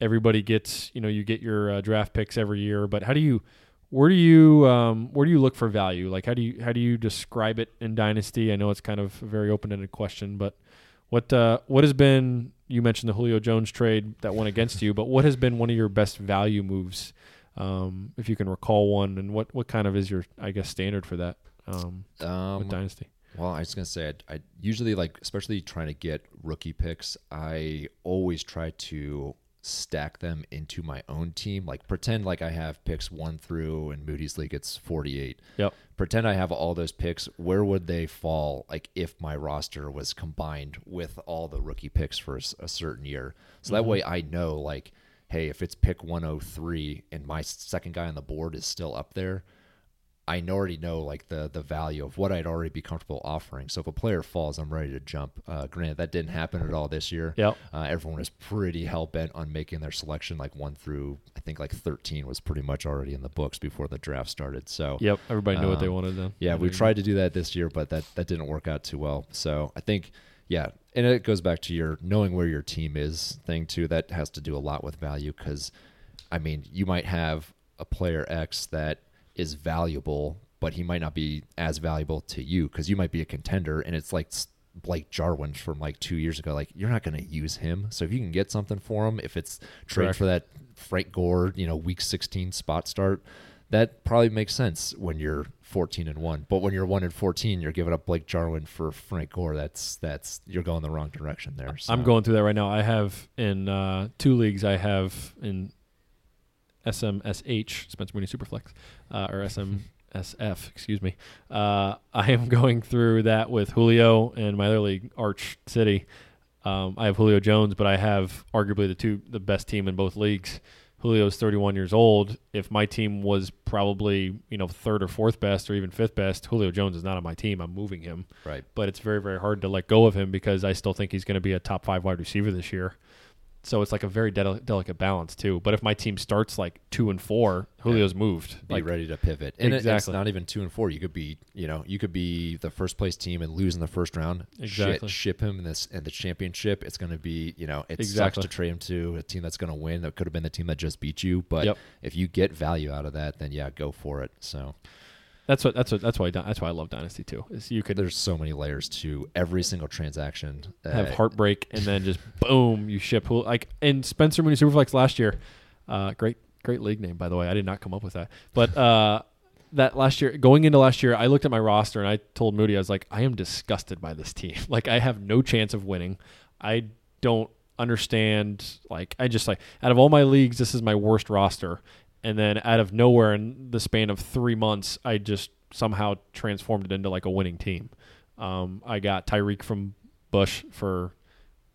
Everybody gets you know you get your uh, draft picks every year but how do you where do you um, where do you look for value? Like how do you how do you describe it in dynasty? I know it's kind of a very open-ended question but what uh, what has been you mentioned the julio jones trade that went against you but what has been one of your best value moves um, if you can recall one? And what what kind of is your i guess standard for that um, with Um, dynasty well, I was going to say, I, I usually like, especially trying to get rookie picks, I always try to stack them into my own team. Like, pretend like I have picks one through, and Moody's League it's 48. yep pretend I have all those picks. Where would they fall? Like if my roster was combined with all the rookie picks for a certain year, so that mm-hmm. way I know like, hey, if it's pick 103 and my second guy on the board is still up there, I already know like the the value of what I'd already be comfortable offering. So if a player falls, I'm ready to jump. Uh, granted, that didn't happen at all this year. Yep. Uh, everyone was pretty hell bent on making their selection like one through I think like 13 was pretty much already in the books before the draft started. So yep everybody knew what they Um, wanted then yeah, we tried to do that this year, but that that didn't work out too well. So I think, yeah, and it goes back to your knowing where your team is thing too. That has to do a lot with value because, I mean, you might have a player X that is valuable, but he might not be as valuable to you because you might be a contender, and it's like Blake Jarwin from like two years ago. Like you're not going to use him, so if you can get something for him, if it's trade Correct. for that Frank Gore, you know, week 16 spot start, that probably makes sense when you're 14 and 1 but when you're 1 and 14 you're giving up Blake Jarwin for Frank Gore that's that's you're going the wrong direction there so. I'm going through that right now. I have in uh, two leagues. I have in SMSH Spencer Mooney Superflex uh, or SMSF, excuse me. Uh, I am going through that with Julio and my other league, Arch City. Um, I have Julio Jones, but I have arguably the two the best team in both leagues. Julio's 31 years old. If my team was probably you know third or fourth best or even fifth best, Julio Jones is not on my team. I'm moving him right but it's very very hard to let go of him because I still think he's going to be a top five wide receiver this year. So it's like a very del- delicate balance too. But if my team starts like two and four, Julio's moved. be Like ready to pivot and it- it's Exactly. not even 2 and 4 you could be you know you could be the first place team and lose in the first round Exactly. Shit, ship him in this in the championship it's going to be you know it Exactly. sucks to trade him to a team that's going to win that could have been the team that just beat you but Yep. if you get value out of that then yeah go for it so that's what that's what that's why that's why I love Dynasty too. Is you could there's so many layers to every single transaction have Uh, heartbreak and then just boom you ship Julio. like in Spencer Mooney Superflex last year. Uh, great great league name by the way. I did not come up with that, but. uh that last year, going into last year, I looked at my roster and I told Moody, I was like, I am disgusted by this team. Like, I have no chance of winning. I don't understand. Like, I just like out of all my leagues, this is my worst roster. And then out of nowhere, in the span of three months, I just somehow transformed it into like a winning team. Um, I got Tyreek from Bush for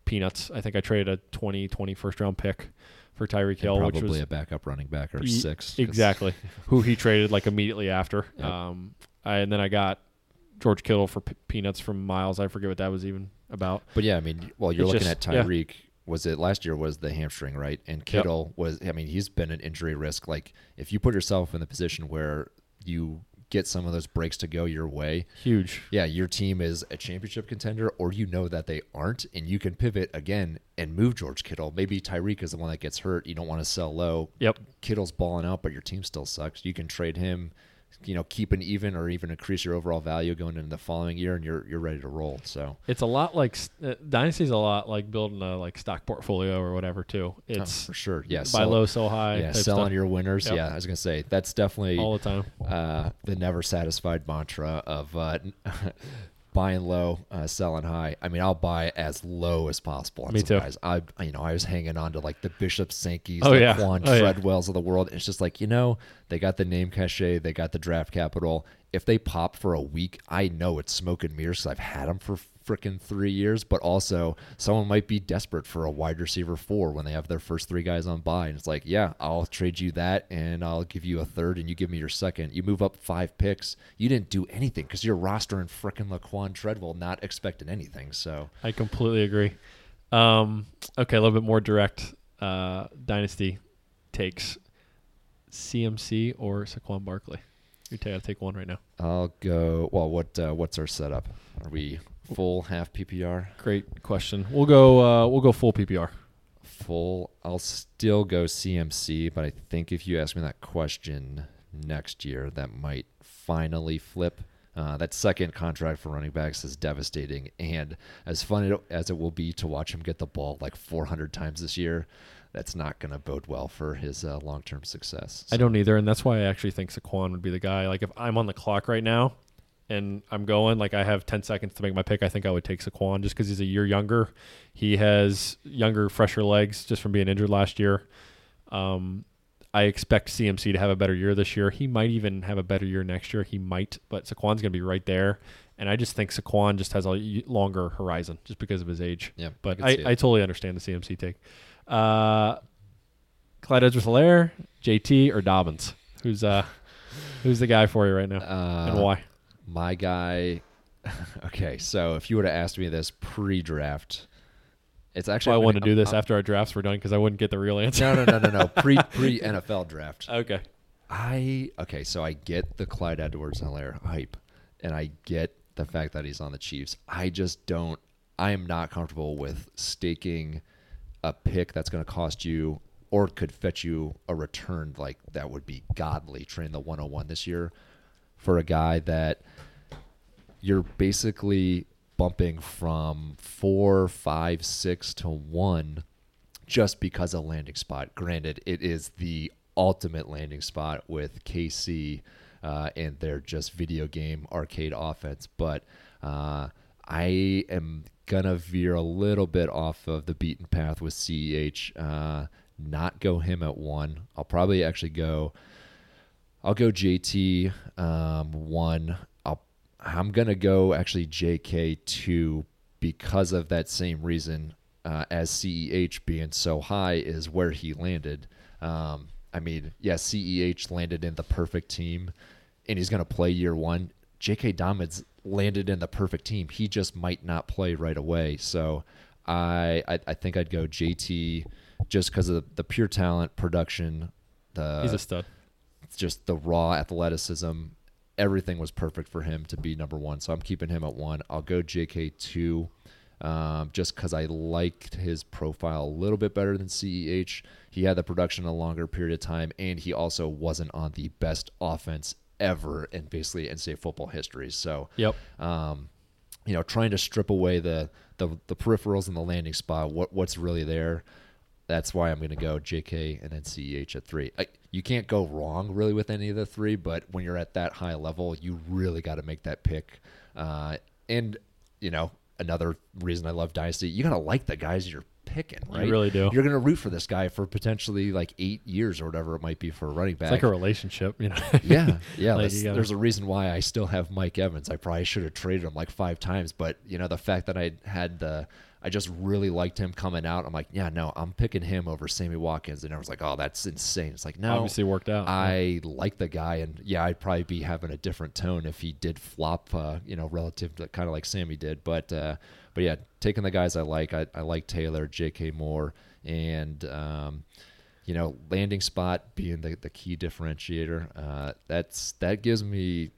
peanuts. I think I traded a 20, 20 first round pick for Tyreek Hill, which probably was a backup running back or Ye- six. exactly who he traded like immediately after. Yep. Um, I, and then I got George Kittle for p- peanuts from Miles. I forget what that was even about. But yeah, I mean, well, you're It's looking just- at yeah. Was it last year? Was the hamstring right? And Kittle was. I mean, he's been an injury risk. Like, if you put yourself in the position where you get some of those breaks to go your way, Huge. yeah, your team is a championship contender, or you know that they aren't, and you can pivot again and move George Kittle. Maybe Tyreek is the one that gets hurt. You don't want to sell low. Yep. Kittle's balling out, but your team still sucks. You can trade him, you know, keep an even or even increase your overall value going into the following year, and you're you're ready to roll. So It's a lot like uh, Dynasty's a lot like building a like stock portfolio or whatever too. oh, It's for sure, yeah, buy low, sell high. yeah, selling stuff your winners. Yep. Yeah, I was gonna say that's definitely all the time. uh, the never satisfied mantra of uh, buying low, uh, selling high. I mean, I'll buy as low as possible. On Me too. Guys. I, you know, I was hanging on to like the Bishop Sankeys, Oh, the yeah. Quan Oh, yeah. Treadwells of the world. It's just like you know, they got the name cachet, they got the draft capital. If they pop for a week, I know it's smoke and mirrors because I've had them for freaking three years. But also, someone might be desperate for a wide receiver four when they have their first three guys on by, and it's like, yeah, I'll trade you that, and I'll give you a third, and you give me your second. You move up five picks. You didn't do anything because you're rostering freaking Laquan Treadwell, not expecting anything. So I completely agree. Um, okay, a little bit more direct. Uh, Dynasty takes CMC or Saquon Barkley. You gotta take one right now. I'll go. Well, what uh, what's our setup? Are we full half PPR? Great question. We'll go. Uh, we'll go full PPR. Full. I'll still go CMC, but I think if you ask me that question next year, that might finally flip. Uh, that second contract for running backs is devastating, and as fun as it will be to watch him get the ball like 400 times this year, that's not going to bode well for his uh, long-term success. I don't either, and that's why I actually think Saquon would be the guy. Like if I'm on the clock right now and I'm going, like I have 10 seconds to make my pick, I think I would take Saquon just because he's a year younger. He has younger, fresher legs just from being injured last year. Um, I expect CMC to have a better year this year. He might even have a better year next year. He might, but Saquon's going to be right there. And I just think Saquon just has a longer horizon just because of his age. Yeah, But could I. I totally understand the CMC take. Uh, Clyde Edwards-Helaire, JT, or Dobbins? Who's uh, who's the guy for you right now, Uh, and why? My guy. Okay, so if you would have asked me this pre-draft, it's actually why I I'm wanted to do this I'm- after our drafts were done because I wouldn't get the real answer. No, no, no, no, no. Pre pre NFL draft. okay. I okay, so I get the Clyde Edwards Helaire hype, and I get the fact that he's on the Chiefs. I just don't. I am not comfortable with staking a pick that's going to cost you or could fetch you a return like that would be godly. Train the 101 this year for a guy that you're basically bumping from four, five, six to one just because of landing spot. Granted, it is the ultimate landing spot with KC uh, and their just video game arcade offense, but uh, I am gonna veer a little bit off of the beaten path with CEH. Uh, not go him at one. I'll probably actually go. I'll go JT um, one. I'll I'm gonna go actually JK two because of that same reason uh, as CEH being so high is where he landed. Um, I mean, yeah, CEH landed in the perfect team, and he's gonna play year one. J.K. Dobbins landed in the perfect team. He just might not play right away. So I I, I think I'd go JT just because of the, the pure talent, production, the He's a stud. it's just the raw athleticism. Everything was perfect for him to be number one. So I'm keeping him at one. I'll go JK two, um, just because I liked his profile a little bit better than CEH. He had the production a longer period of time, and he also wasn't on the best offense ever in basically NCAA football history. So Yep. um, you know, trying to strip away the, the the peripherals and the landing spot. What what's really there? That's why I'm going to go JK and then CEH at three. I, you can't go wrong really with any of the three, but when you're at that high level, you really got to make that pick. Uh, and you know, another reason I love Dynasty, you got to like the guys you're picking, You really do. You're going to root for this guy for potentially like eight years or whatever it might be for a running back. It's like a relationship, you know. yeah, yeah. Like, gotta- there's a reason why I still have Mike Evans. I probably should have traded him like five times, but you know the fact that I had the, I just really liked him coming out. I'm like, yeah, no, I'm picking him over Sammy Watkins, and everyone's like, oh, that's insane. It's like, no, Obviously worked out. I like the guy, and yeah, I'd probably be having a different tone if he did flop, uh, you know, relative to kind of like Sammy did. But uh, but yeah, taking the guys I like, I, I like Taylor, J.K. Moore, and um, you know, landing spot being the, the key differentiator. Uh, that's that gives me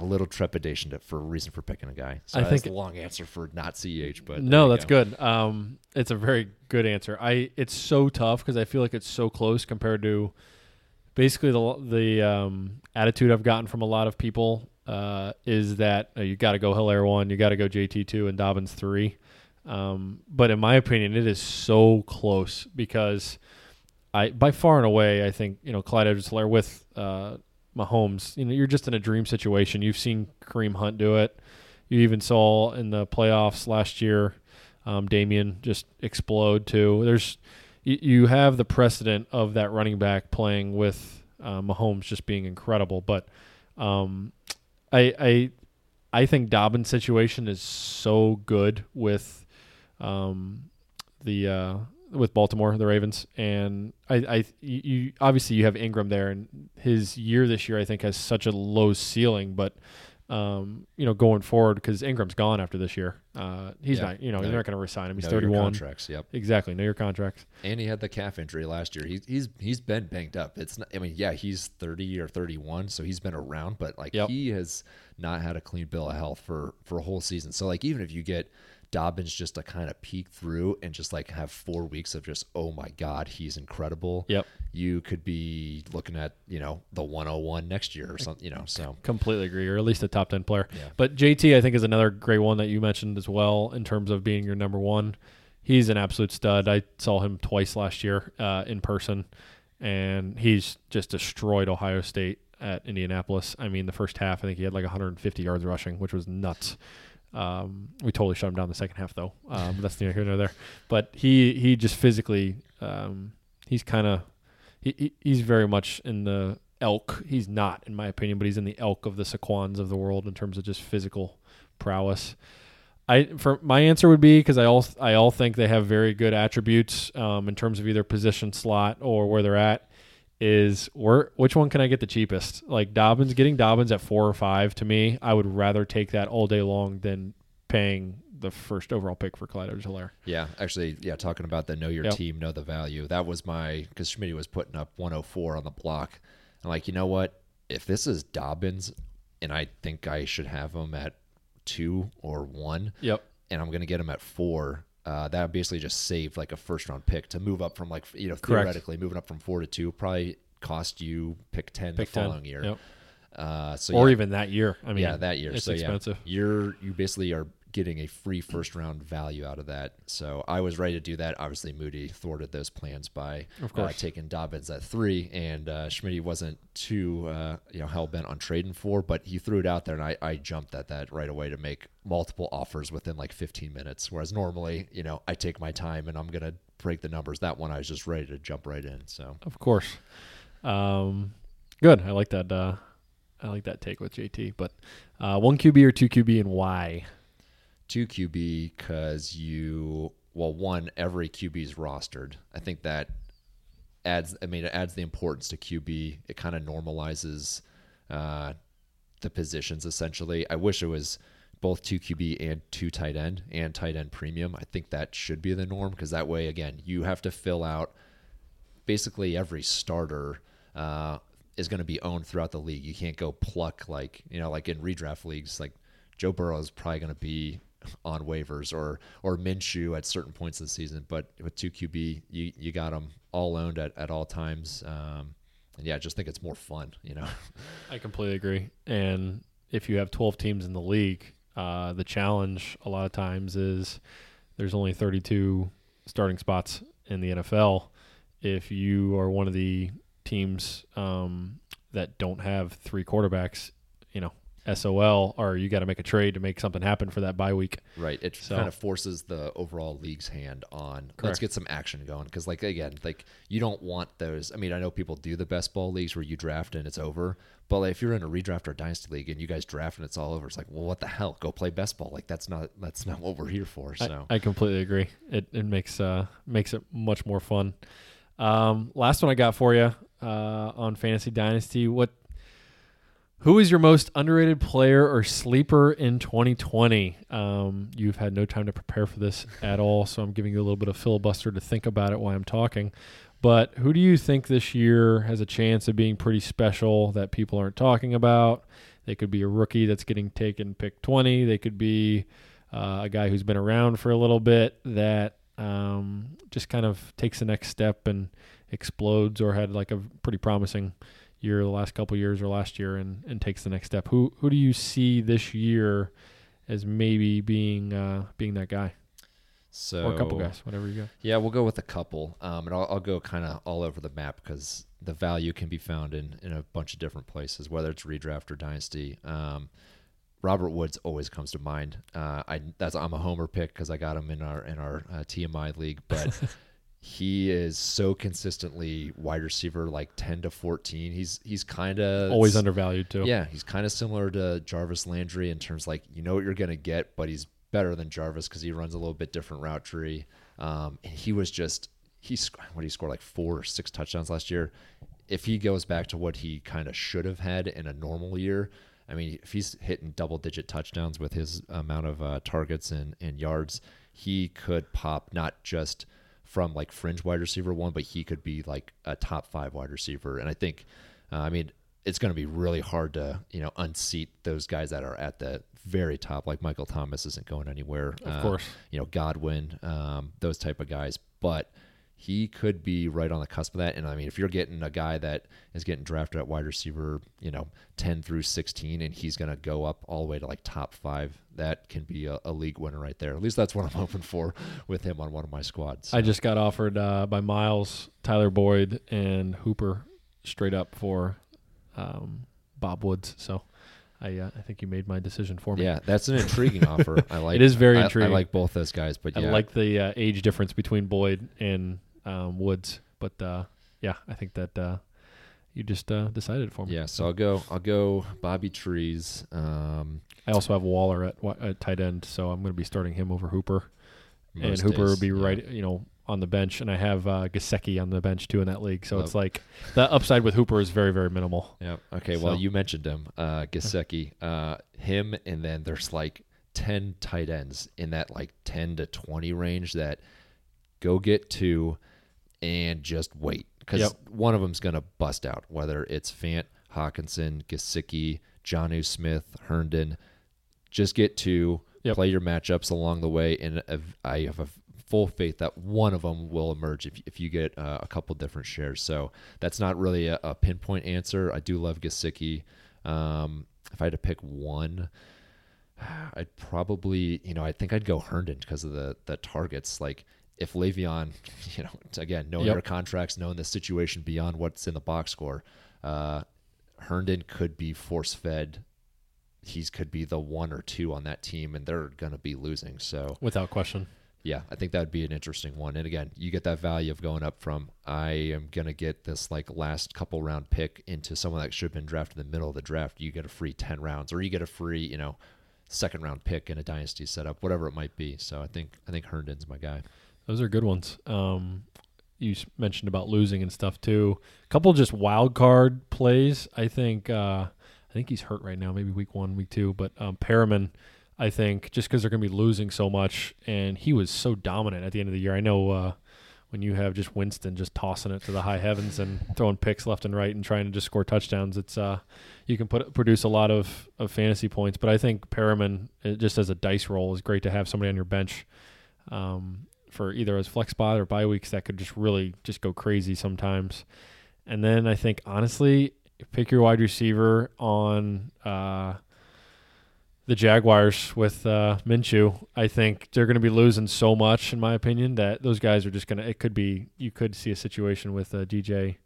a little trepidation to, for a reason for picking a guy. So I that's think- the long answer for not CH, but no, that's go. good. Um, it's a very good answer. I it's so tough because I feel like it's so close compared to basically the the um, attitude I've gotten from a lot of people uh, is that uh, you got to go Helaire one, you got to go JT two, and Dobbins three. Um, but in my opinion, it is so close because I by far and away I think you know Clyde Edwards-Helaire with uh, Mahomes. You know, you're just in a dream situation. You've seen Kareem Hunt do it. You even saw in the playoffs last year, um, Damien just explode too. There's you, you have the precedent of that running back playing with uh, Mahomes just being incredible. But um, I I I think Dobbins' situation is so good with um, the uh, with Baltimore, the Ravens, and I, I you, obviously you have Ingram there, and his year this year I think has such a low ceiling, but um, you know going forward because Ingram's gone after this year, uh, he's Yeah. not you know No- they're not going to resign him. He's Know your thirty one. contracts. Yep. Exactly, know your contracts. And he had the calf injury last year. He's he's he's been banged up. It's not, I mean, yeah, he's 30 or 31, so he's been around, but like Yep. he has not had a clean bill of health for for a whole season. So like even if you get Dobbins just to kind of peek through and just like have four weeks of just oh my god, he's incredible. Yep. You could be looking at you know the 101 next year or something. You know, so Completely agree, or at least a top ten player. Yeah. But JT, I think, is another great one that you mentioned as well in terms of being your number one. He's an absolute stud. I saw him twice last year uh, in person, and he's just destroyed Ohio State at Indianapolis. I mean, the first half, I think he had like 150 yards rushing, which was nuts. Um, we totally shut him down the second half, though. Um, that's neither here nor there. But he he just physically, um, he's kind of he, he he's very much in the elk. He's not, in my opinion, but he's in the elk of the Saquons of the world in terms of just physical prowess. I for my answer would be because I all I all think they have very good attributes um, in terms of either position slot or where they're at. Is where which one can I get the cheapest? Like Dobbins, getting Dobbins at four or five to me, I would rather take that all day long than paying the first overall pick for Clyde Edwards-Helaire. Yeah, actually, yeah, talking about the know your Yep. team, know the value. That was my because Schmidt was putting up 104 on the block. I'm like, you know what? If this is Dobbins, and I think I should have him at two or one, Yep. and I'm gonna get him at four. Uh, that basically just saved like a first round pick to move up from like you know Correct. theoretically moving up from four to two probably cost you pick ten Pick the 10. following year. Yep. Uh, so or yeah, even that year. I mean, yeah, that year. It's so expensive. yeah, you're you basically are getting a free first round value out of that. So I was ready to do that. Obviously, Moody thwarted those plans by Of uh, taking Dobbins at three, and uh, Schmidt wasn't too uh, you know hell bent on trading for, but he threw it out there, and I, I jumped at that right away to make multiple offers within like 15 minutes. Whereas normally, you know, I take my time and I'm gonna break the numbers. That one I was just ready to jump right in. So Of course. Um, good. I like that. Uh, I like that take with JT. But uh, one QB or two QB and why? Two QB because you well one every QB is rostered. I think that adds. I mean, it adds the importance to QB. It kind of normalizes uh, the positions essentially. I wish it was both two QB and two tight end and tight end premium. I think that should be the norm because that way, again, you have to fill out basically every starter uh, is going to be owned throughout the league. You can't go pluck like you know, like in redraft leagues, like Joe Burrow is probably going to be on waivers or or Minshew at certain points of the season. But with two QB, you you got them all owned at, at all times. Um, and yeah, I just think it's more fun, you know. I completely agree. And if you have 12 teams in the league, uh, the challenge a lot of times is there's only 32 starting spots in the NFL. If you are one of the teams um, that don't have three quarterbacks, SOL or you got to make a trade to make something happen for that bye week. Right. It So- kind of forces the overall league's hand on let's get some action going because, like, again, like you don't want those. I mean, I know people do the best ball leagues where you draft and it's over, but like, if you're in a redraft or dynasty league and you guys draft and it's all over, it's like, well, what the hell? Go play best ball. Like that's not that's not what we're here for. I- So I, completely agree. It it makes uh makes it much more fun. Um, last one I got for you uh, on Fantasy Dynasty. What? Who is your most underrated player or sleeper in 2020? Um, you've had no time to prepare for this at all, so I'm giving you a little bit of filibuster to think about it while I'm talking. But who do you think this year has a chance of being pretty special that people aren't talking about? They could be a rookie that's getting taken pick 20. They could be uh, a guy who's been around for a little bit that um, just kind of takes the next step and explodes or had like a pretty promising year the last couple years or last year and, and takes the next step. Who who do you see this year as maybe being uh, being that guy so or a couple guys, whatever you got? Yeah, we'll go with a couple, um, and I'll, I'll go kind of all over the map because the value can be found in in a bunch of different places, whether it's redraft or dynasty. Um, Robert Woods always comes to mind. Uh, I that's I'm a homer pick because I got him in our in our uh, TMI league, but he is so consistently wide receiver, like ten to fourteen. He's he's kind of Always undervalued too. yeah, he's kind of similar to Jarvis Landry in terms like you know what you're gonna get, but he's better than Jarvis because he runs a little bit different route tree. Um, and he was just he sc- what he scored like four or six touchdowns last year. If he goes back to what he kind of should have had in a normal year, I mean, if he's hitting double digit touchdowns with his amount of uh, targets and, and yards, he could pop not just from like fringe wide receiver one, but he could be like a top five wide receiver. And I think, uh, I mean, it's going to be really hard to you know unseat those guys that are at the very top. Like Michael Thomas isn't going anywhere. Of course. you know Godwin, um, those type of guys, but. He could be right on the cusp of that, and I mean, if you're getting a guy that is getting drafted at wide receiver, you know, ten through sixteen, and he's going to go up all the way to like top five, that can be a, a league winner right there. At least that's what I'm hoping for with him on one of my squads. I just got offered uh, by Miles, Tyler Boyd, and Hooper straight up for um, Bob Woods. So I uh, I think you made my decision for me. yeah, that's an intriguing offer. I like. It is very I- intriguing. I like both those guys, but I like the uh, age difference between Boyd and um, Woods, but uh, yeah, I think that uh, you just uh, decided for me. Yeah, so I'll go. I'll go Bobby Trees. Um, I also have Waller at, at tight end, so I'm going to be starting him over Hooper, and Hooper days, would be yeah. right, you know, on the bench, and I have uh, Gesicki on the bench too in that league. So it's like the upside with Hooper is very very minimal. Yeah. Okay. Well, you mentioned him, uh, Gesicki, uh, him, and then there's like ten tight ends in that like ten to twenty range that go get two and just wait because Yep. one of them's gonna bust out. Whether it's Fant, Hockenson, Gesicki, Jonnu Smith, Herndon, just get two. Yep. Play your matchups along the way, and I have a full faith that one of them will emerge if, if you get uh, a couple different shares. So that's not really a, a pinpoint answer. I do love Gesicki. Um, if I had to pick one, I'd probably, you know, I think I'd go Herndon because of the the targets. Like if Le'Veon, you know, again, knowing Yep. their contracts, knowing the situation beyond what's in the box score, uh, Herndon could be force fed. He's could be the one or two on that team, and they're going to be losing. So Without question. yeah, I think that would be an interesting one. And again, you get that value of going up from I am gonna get this like last couple round pick into someone that should have been drafted in the middle of the draft. You get a free ten rounds, or you get a free, you know, second round pick in a dynasty setup, whatever it might be. So I think I think Herndon's my guy. Those are good ones. Um, you mentioned about losing and stuff too. A couple just wild card plays. I think. Uh, I think he's hurt right now. Maybe week one, week two. But um, Perriman, I think, just because they're going to be losing so much, and he was so dominant at the end of the year. I know uh, when you have just Winston just tossing it to the high heavens and throwing picks left and right and trying to just score touchdowns. It's uh, you can put produce a lot of, of fantasy points. But I think Perriman, uh, just as a dice roll, is great to have somebody on your bench. Um, for either as flex spot or bye weeks that could just really just go crazy sometimes. And then I think honestly, pick your wide receiver on uh, the Jaguars with uh, Minshew. I think they're going to be losing so much, in my opinion, that those guys are just going to. It could be you could see a situation with uh, DJ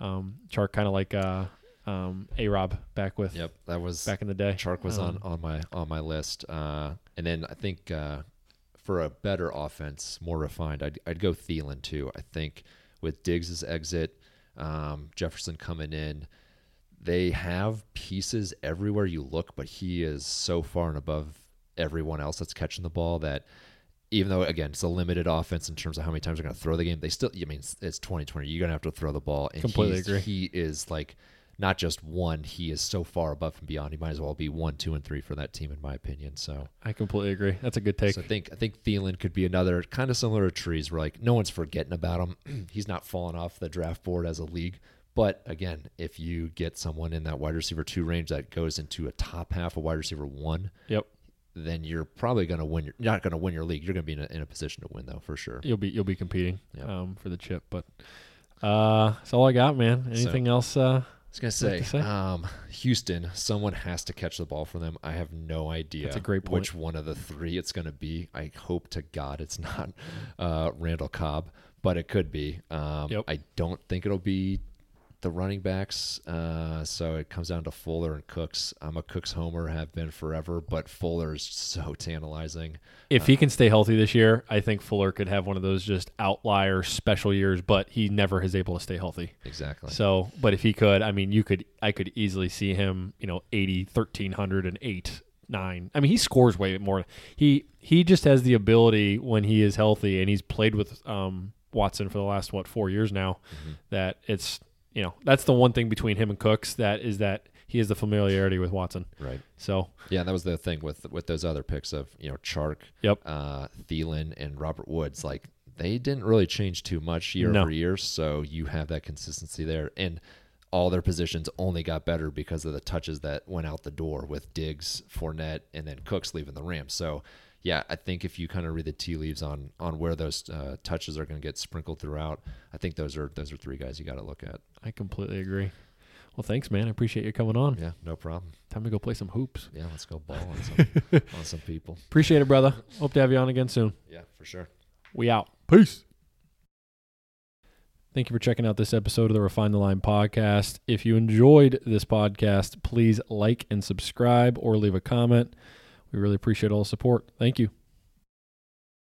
um, Chark, kind of like uh, um, A Rob back with Yep, that was back in the day. Chark was on, Um, on my on my list, uh, and then I think uh, for a better offense, more refined, I'd I'd go Thielen too. I think with Diggs' exit, um, Jefferson coming in, they have pieces everywhere you look, but he is so far and above everyone else that's catching the ball that. Even though again it's a limited offense in terms of how many times they're going to throw the game, they still. I mean, it's, it's 2020. You're going to have to throw the ball. And Completely agree. He is like not just one. He is so far above and beyond. He might as well be one, two, and three for that team, in my opinion. So, I completely agree. That's a good take. so I think I think Thielen could be another kind of similar to Trees, where like no one's forgetting about him. He's not falling off the draft board as a league. But again, if you get someone in that wide receiver two range that goes into a top half of wide receiver one, yep, then you're probably going to win. Your, you're not going to win your league. You're going to be in a, in a position to win though, for sure. you'll be you'll be competing Yep. um, for the chip. But uh, that's all I got, man. Anything else? Uh, was gonna say, to say? Um, Houston. Someone has to catch the ball for them. I have no idea. That's a great point. Which one of the three it's gonna be? I hope to God it's not uh, Randall Cobb, but it could be. Um, Yep. I don't think it'll be the running backs. Uh, so it comes down to Fuller and Cooks. I'm a Cooks homer, have been forever, but Fuller is so tantalizing. if he can stay healthy this year, I think Fuller could have one of those just outlier special years. But he never is able to stay healthy. Exactly. So, but if he could, I mean, you could, I could easily see him, you know, 80, 1300 and 8, 9. I mean, he scores way more. He he just has the ability when he is healthy and he's played with um, Watson for the last what, 4 years now that it's, you know, that's the one thing between him and Cooks that is that he has the familiarity with Watson. right. So, Yeah, that was the thing with with those other picks of you know Chark, Yep. uh, Thielen, and Robert Woods. Like they didn't really change too much year No. over year, so you have that consistency there, and all their positions only got better because of the touches that went out the door with Diggs, Fournette, and then Cooks leaving the Rams. So. Yeah, I think if you kind of read the tea leaves on on where those uh, touches are going to get sprinkled throughout, I think those are those are three guys you got to look at. I completely agree. Well, thanks, man. I appreciate you coming on. Yeah, no problem. Time to go play some hoops. Yeah, let's go ball on some on some people. Appreciate it, brother. Hope to have you on again soon. Yeah, for sure. We out. Peace. Thank you for checking out this episode of the Refine the Line podcast. If you enjoyed this podcast, please like and subscribe or leave a comment. We really appreciate all the support. Thank you.